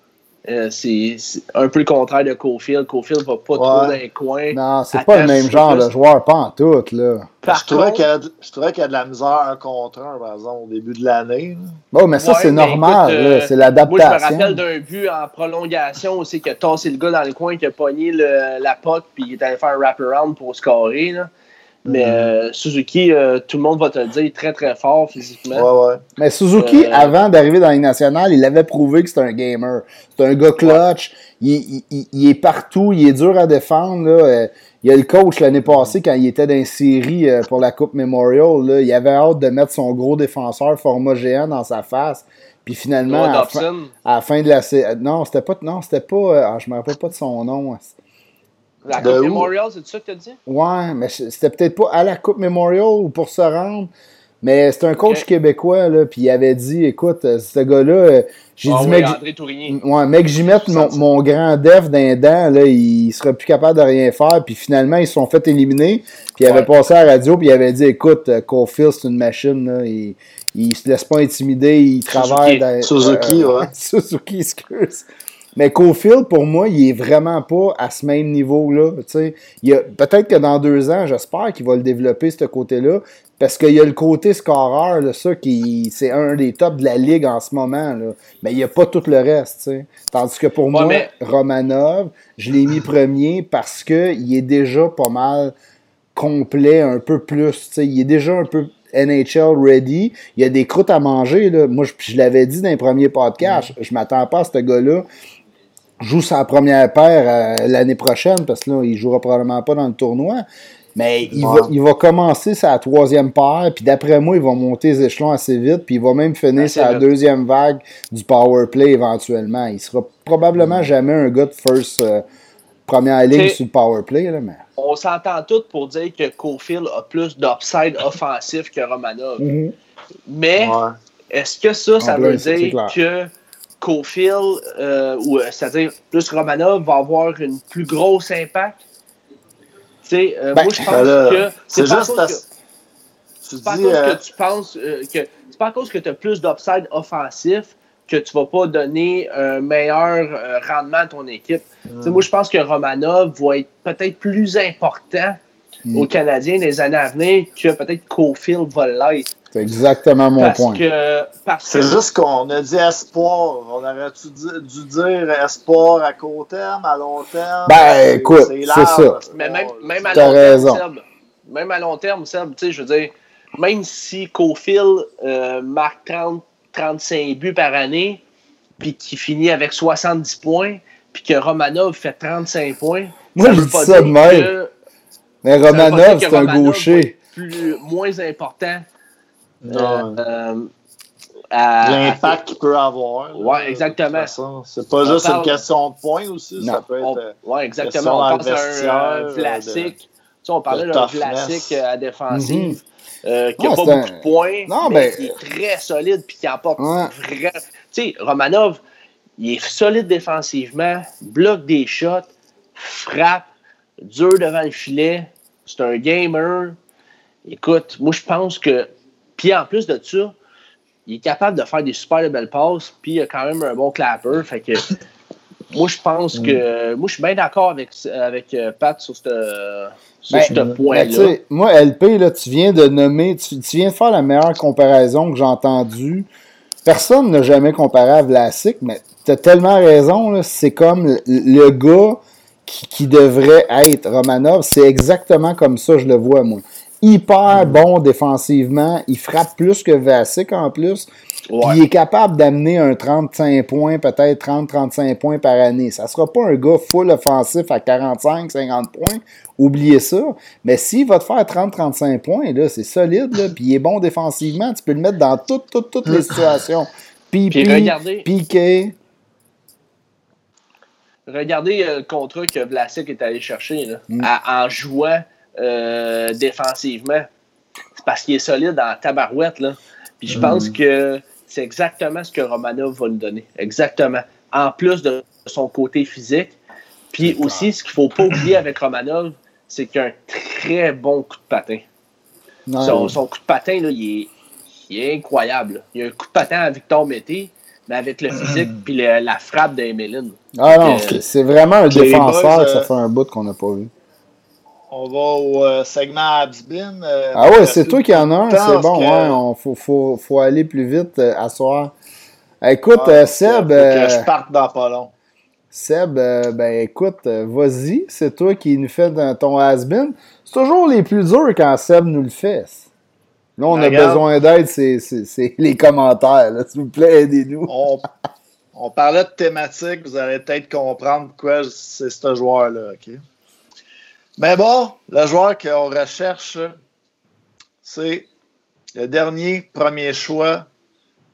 Euh, c'est un peu le contraire de Cofield. Cofield va pas trop dans les coins. Non, c'est pas le même genre de joueur, pas en tout, là. Par je, trouvais contre- qu'il y a, je trouvais qu'il y a de la misère un contre un, par exemple, au début de l'année. Bon, mais ça, Ouais, c'est normal, euh, c'est Moi, je me l'adaptation. rappelle d'un but en prolongation aussi qui a tassé le gars dans le coin, qui a pogné le- la puck, puis il est allé faire un wraparound pour scorer. Là. Mais Mm. euh, Suzuki, euh, tout le monde va te le dire, très très fort physiquement. Ouais, ouais. Mais Suzuki, Euh, avant d'arriver dans les nationales, il avait prouvé que c'est un gamer. C'est un gars clutch. Il, il- il- il est partout. Il est dur à défendre. Là. Euh, Il y a le coach l'année passée, quand il était dans une série euh, pour la Coupe Memorial, là, il avait hâte de mettre son gros défenseur format géant dans sa face. Puis finalement, à la, fin, à la fin de la série. Non, c'était pas. Non, c'était pas. ah, je me rappelle pas de son nom. La Coupe? Memorial, c'est ça que tu as dit? Ouais, mais c'était peut-être pas à la Coupe Memorial ou pour se rendre. Mais c'est un coach québécois, là, puis il avait dit, écoute, euh, ce gars-là, euh, j'ai Ah dit, oui, mec, ouais, mec, j'y mette mon, mon grand def d'un dent, là, il sera plus capable de rien faire. Puis finalement, ils se sont fait éliminer. Puis il avait passé à la radio, puis il avait dit, écoute, euh, Caulfield, c'est une machine, là, il, il se laisse pas intimider, il travaille dans... Suzuki, ouais. Suzuki, excuse. Mais Cofield, pour moi, il est vraiment pas à ce même niveau-là. tu sais. Il y a- Peut-être que dans deux ans, j'espère qu'il va le développer, ce côté-là. Parce qu'il y a le côté scoreur, là, ça, qui c'est un des tops de la ligue en ce moment. Là. Mais il n'y a pas tout le reste. Tandis que pour moi, mais- Romanov, je l'ai mis premier parce qu'il est déjà pas mal complet, un peu plus. tu sais. Il est déjà un peu NHL ready. Il y a des croûtes à manger. Là. Moi, je, l'avais dit dans les premiers podcasts, je, je m'attends pas à ce gars-là joue sa première paire euh, l'année prochaine parce que là, il jouera probablement pas dans le tournoi. Mais il, Ouais. va, il va commencer sa troisième paire, puis d'après moi, il va monter les échelons assez vite, puis il va même finir Assez sa vite. deuxième vague du power play éventuellement. Il sera probablement jamais un gars de first euh, première ligne sur le power play, là, mais. On s'entend tous pour dire que Cofield a plus d'upside offensif que Romanov. Mais Ouais. est-ce que ça, ça En veut dire que Cofield, euh, ou euh, c'est-à-dire plus Romanov, va avoir une plus grosse impact? Tu sais, euh, Ben, moi, je pense Ben que C'est pas à juste, que- c'est pas euh, que tu penses euh, que c'est pas à cause que tu as plus d'upside offensif que tu vas pas donner un meilleur rendement à ton équipe. Sais, Moi, je pense que Romanov va être peut-être plus important Mm. aux Canadiens des années à venir que peut-être Cofield va l'être. C'est exactement mon Parce point. que, parce C'est que juste qu'on a dit espoir. On aurait-tu di- dû dire espoir à court terme, à long terme? Ben, écoute, large, c'est ça. Mais même, même à long raison. terme, Seb, même à long terme, Seb, tu sais, je veux dire, même si Cofield euh, marque 30, 35 buts par année, puis qu'il finit avec 70 points, puis que Romanov fait 35 points, Moi, ça je dis ça de même. que- Mais Romanov, c'est un Romanov gaucher. Plus, moins important Non. euh, euh, L'impact qu'il peut avoir. Ouais, exactement. C'est pas On juste parle- une question de points aussi. Non. Ça peut être. On- euh, ouais, question exactement. On pense à un de- Vlasic. Tu sais, on parlait d'un euh, à défensive. euh, qui n'a pas beaucoup un- de points, Non, mais ben- qui est très solide puis qui apporte Ouais. vraiment. Tu sais, Romanov, il est solide défensivement, bloque des shots, frappe, dur devant le filet. C'est un gamer. Écoute, moi, je pense que. Puis en plus de ça, il est capable de faire des super belles passes, puis il a quand même un bon clapper. Fait que. Moi, je pense que. Moi, je suis bien d'accord avec, avec euh, Pat sur ce sur Ben, Ben, point-là. moi, LP, là, tu viens de nommer, tu, tu viens de faire la meilleure comparaison que j'ai entendue. Personne n'a jamais comparé à Vlasic, mais tu as tellement raison, c'est comme le, le gars qui, qui devrait être Romanov. C'est exactement comme ça, je le vois, moi. Hyper bon défensivement, il frappe plus que Vlasic en plus. Ouais. Il est capable d'amener un 35 points, peut-être 30-35 points par année. Ça sera pas un gars full offensif à 45-50 points. Oubliez ça. Mais s'il va te faire 30-35 points, là, c'est solide, puis il est bon défensivement, tu peux le mettre dans toutes, toutes, toutes les situations. Pipi, regardez- Piqué. Regardez euh, le contrat que Vlasic est allé chercher là, Mm. à- en jouant euh, défensivement. C'est parce qu'il est solide en tabarouette. Là. Puis je pense que c'est exactement ce que Romanov va nous donner. Exactement. En plus de son côté physique. Puis aussi, ce qu'il ne faut pas oublier avec Romanov, c'est qu'il a un très bon coup de patin. Non, Son, son coup de patin, là, il, est, il est incroyable. là. Il a un coup de patin à Victor Mété, mais avec le physique puis la frappe d'Emeline. Ah non, Euh, c'est- vraiment un défenseur boys, que ça euh, fait un bout qu'on n'a pas vu. On va au euh, segment Habsbin. euh, Ah ouais, c'est toi qui en as un, c'est bon, que- ouais, on faut, faut, faut aller plus vite euh, à soir. Écoute, Ah, euh, Seb, que euh, je parte dans pas long. Seb, ben écoute, vas-y, c'est toi qui nous fais ton has-been. C'est toujours les plus durs quand Seb nous le fait. Là, on a Regarde. besoin d'aide, c'est- les commentaires, s'il vous plaît, aidez-nous. On, on parlait de thématique, vous allez peut-être comprendre pourquoi c'est ce joueur-là, OK? Mais bon, le joueur qu'on recherche, c'est le dernier premier choix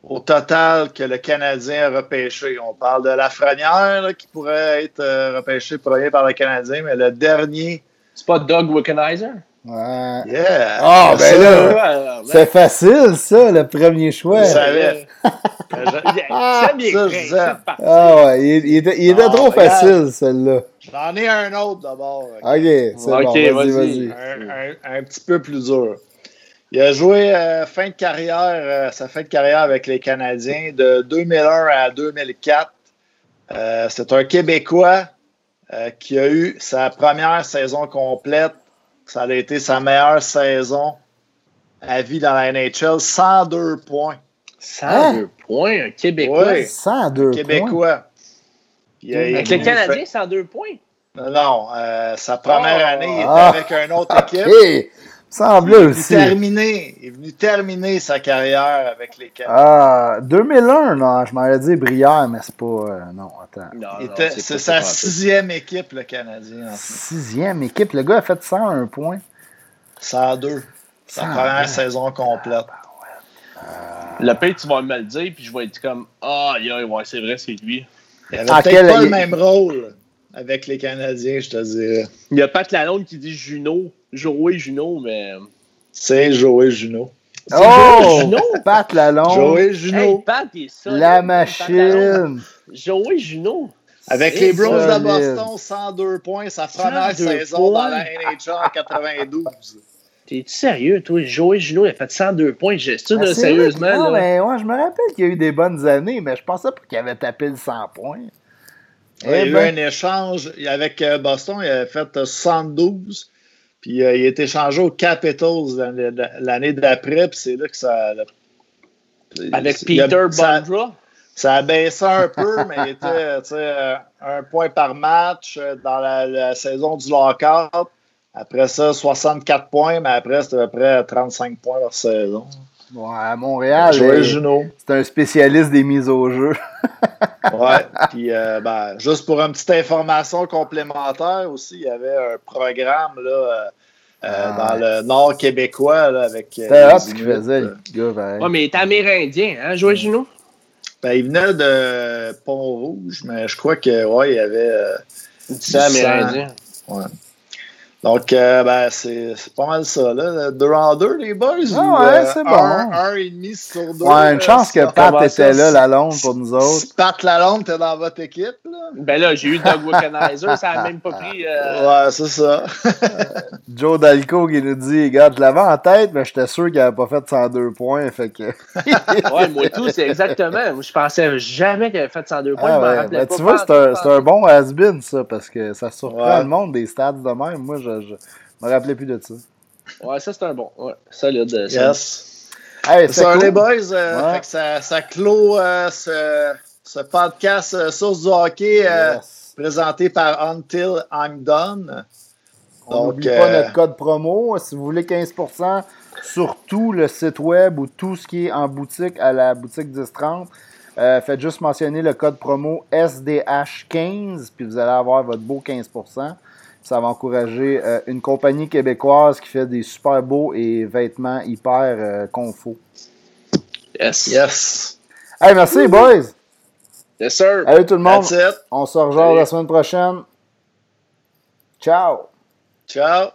au total que le Canadien a repêché. On parle de Lafrenière qui pourrait être euh, repêché premier par le Canadien, mais le dernier, C'est pas Doug Wickenheiser? Ouais. yeah! Ah, C'est ben ça, là, C'est facile, ça, le premier choix. Je savais. Ah, Seb, il est ça. Ah ouais, il, il était, il était Ah, trop regarde. facile, celle-là. J'en ai un autre d'abord. OK? C'est bon, vas-y, vas-y. un, un- un petit peu plus dur. Il a joué euh, fin de carrière, euh, sa fin de carrière avec les Canadiens de 2001 à 2004. Euh, c'est un Québécois euh, qui a eu sa première saison complète. Ça a été sa meilleure saison à vie dans la NHL, 102 points. 102 points, un Québécois. Oui. 102 points? Québécois. Avec Canadiens, fait- 102 points? Non, euh, sa première Oh. année, il était Ah. avec une autre équipe. Semblait Il est, venu aussi. terminer, il est venu terminer sa carrière avec les Canadiens. Ah, 2001, non, je m'aurais dit Brière, mais c'est pas. euh, non, attends. C'est sa sixième équipe, le Canadien. en fait. Sixième équipe, le gars a fait 101 points. 102. Sa 102. première saison complète. Le pire, tu vas me le dire, puis je vais être comme Ah, yeah, ouais, c'est vrai, c'est lui. Il avait Ah, peut-être pas le même rôle avec les Canadiens, je te dirais. Il y a Pat Lalonde qui dit Juno, Joey Juno, mais. C'est Joey Juno. Oh! Joey Juno! Pat Lalonde, Joey Hey, Juno. Pat, il est solide. la Pat machine. Joey Juno. Avec les Bros de. Boston, 102 points, sa première 102 saison dans la NHL en 92. T'es sérieux, toi? Joey Junot, il a fait 102 points. J'ai ça, Ben, sérieusement. vrai Non, là. mais ouais, je me rappelle qu'il y a eu des bonnes années, mais je pensais pas qu'il avait tapé le 100 points. il y a Eh eu ben. un échange avec euh, Boston, il avait fait euh, 72. Puis euh, il a été échangé aux Capitals l'année- d'après, puis c'est là que ça. Avec a- Peter ça- Bondra? Ça a baissé un peu, mais il était tu sais, euh, un point par match euh, dans la, la saison du lockout. Après ça, 64 points, mais après, c'était à peu près 35 points par saison. Ouais, à Montréal, c'est un spécialiste des mises au jeu. Ouais. Puis, euh, ben, juste pour une petite information complémentaire aussi, il y avait un programme là, euh, euh, Ah, dans le nord québécois là, avec. C'était ce qu'il faisait, le gars. Ouais, mais il est amérindien, hein, Joey Junot? Ben, il venait de Pont-Rouge, mais je crois que ouais, il y avait. euh, C'est amérindien. Ouais. Donc, euh, ben, c'est pas mal ça, là. Deux en deux, les boys. Ah ou, ouais, euh, c'est un, bon. Un et demi sur deux. Ouais, une euh, chance que Pat était là, la longue, pour nous autres. Si Pat Lalonde était dans votre équipe, là. Ben là, j'ai eu Doug Wickenheiser, ça a même pas pris. euh, Ouais, c'est ça. Joe Dalco qui nous dit Regarde, je l'avais en tête, mais j'étais sûr qu'il avait pas fait 102 points. Fait que. Ouais, moi tout, c'est exactement. Moi, je pensais jamais qu'il avait fait 102 points. Ah je m'en ouais, rappelais ben, pas. tu vois, c'est un, un bon has-been, ça, parce que ça surprend Ouais. le monde des stats de même. Moi, je, je me rappelais plus de ça. Ouais, ça, c'est un bon. Ouais, solide. euh. Yes. Hey, C'est cool. les boys. euh, Ouais. fait que ça, ça clôt euh, ce, ce podcast euh, Source du hockey euh, Yes. présenté par Until I'm Done. On n'oublie pas notre code promo. Si vous voulez 15% sur tout le site web ou tout ce qui est en boutique à la boutique 1030, euh, faites juste mentionner le code promo SDH15, puis vous allez avoir votre beau 15%. Ça va encourager euh, une compagnie québécoise qui fait des super beaux et vêtements hyper euh, confo. Yes. Yes. Hey, merci, boys! Yes, sir. Allez, tout le monde! That's it. On se rejoint la semaine prochaine. Ciao! Ciao.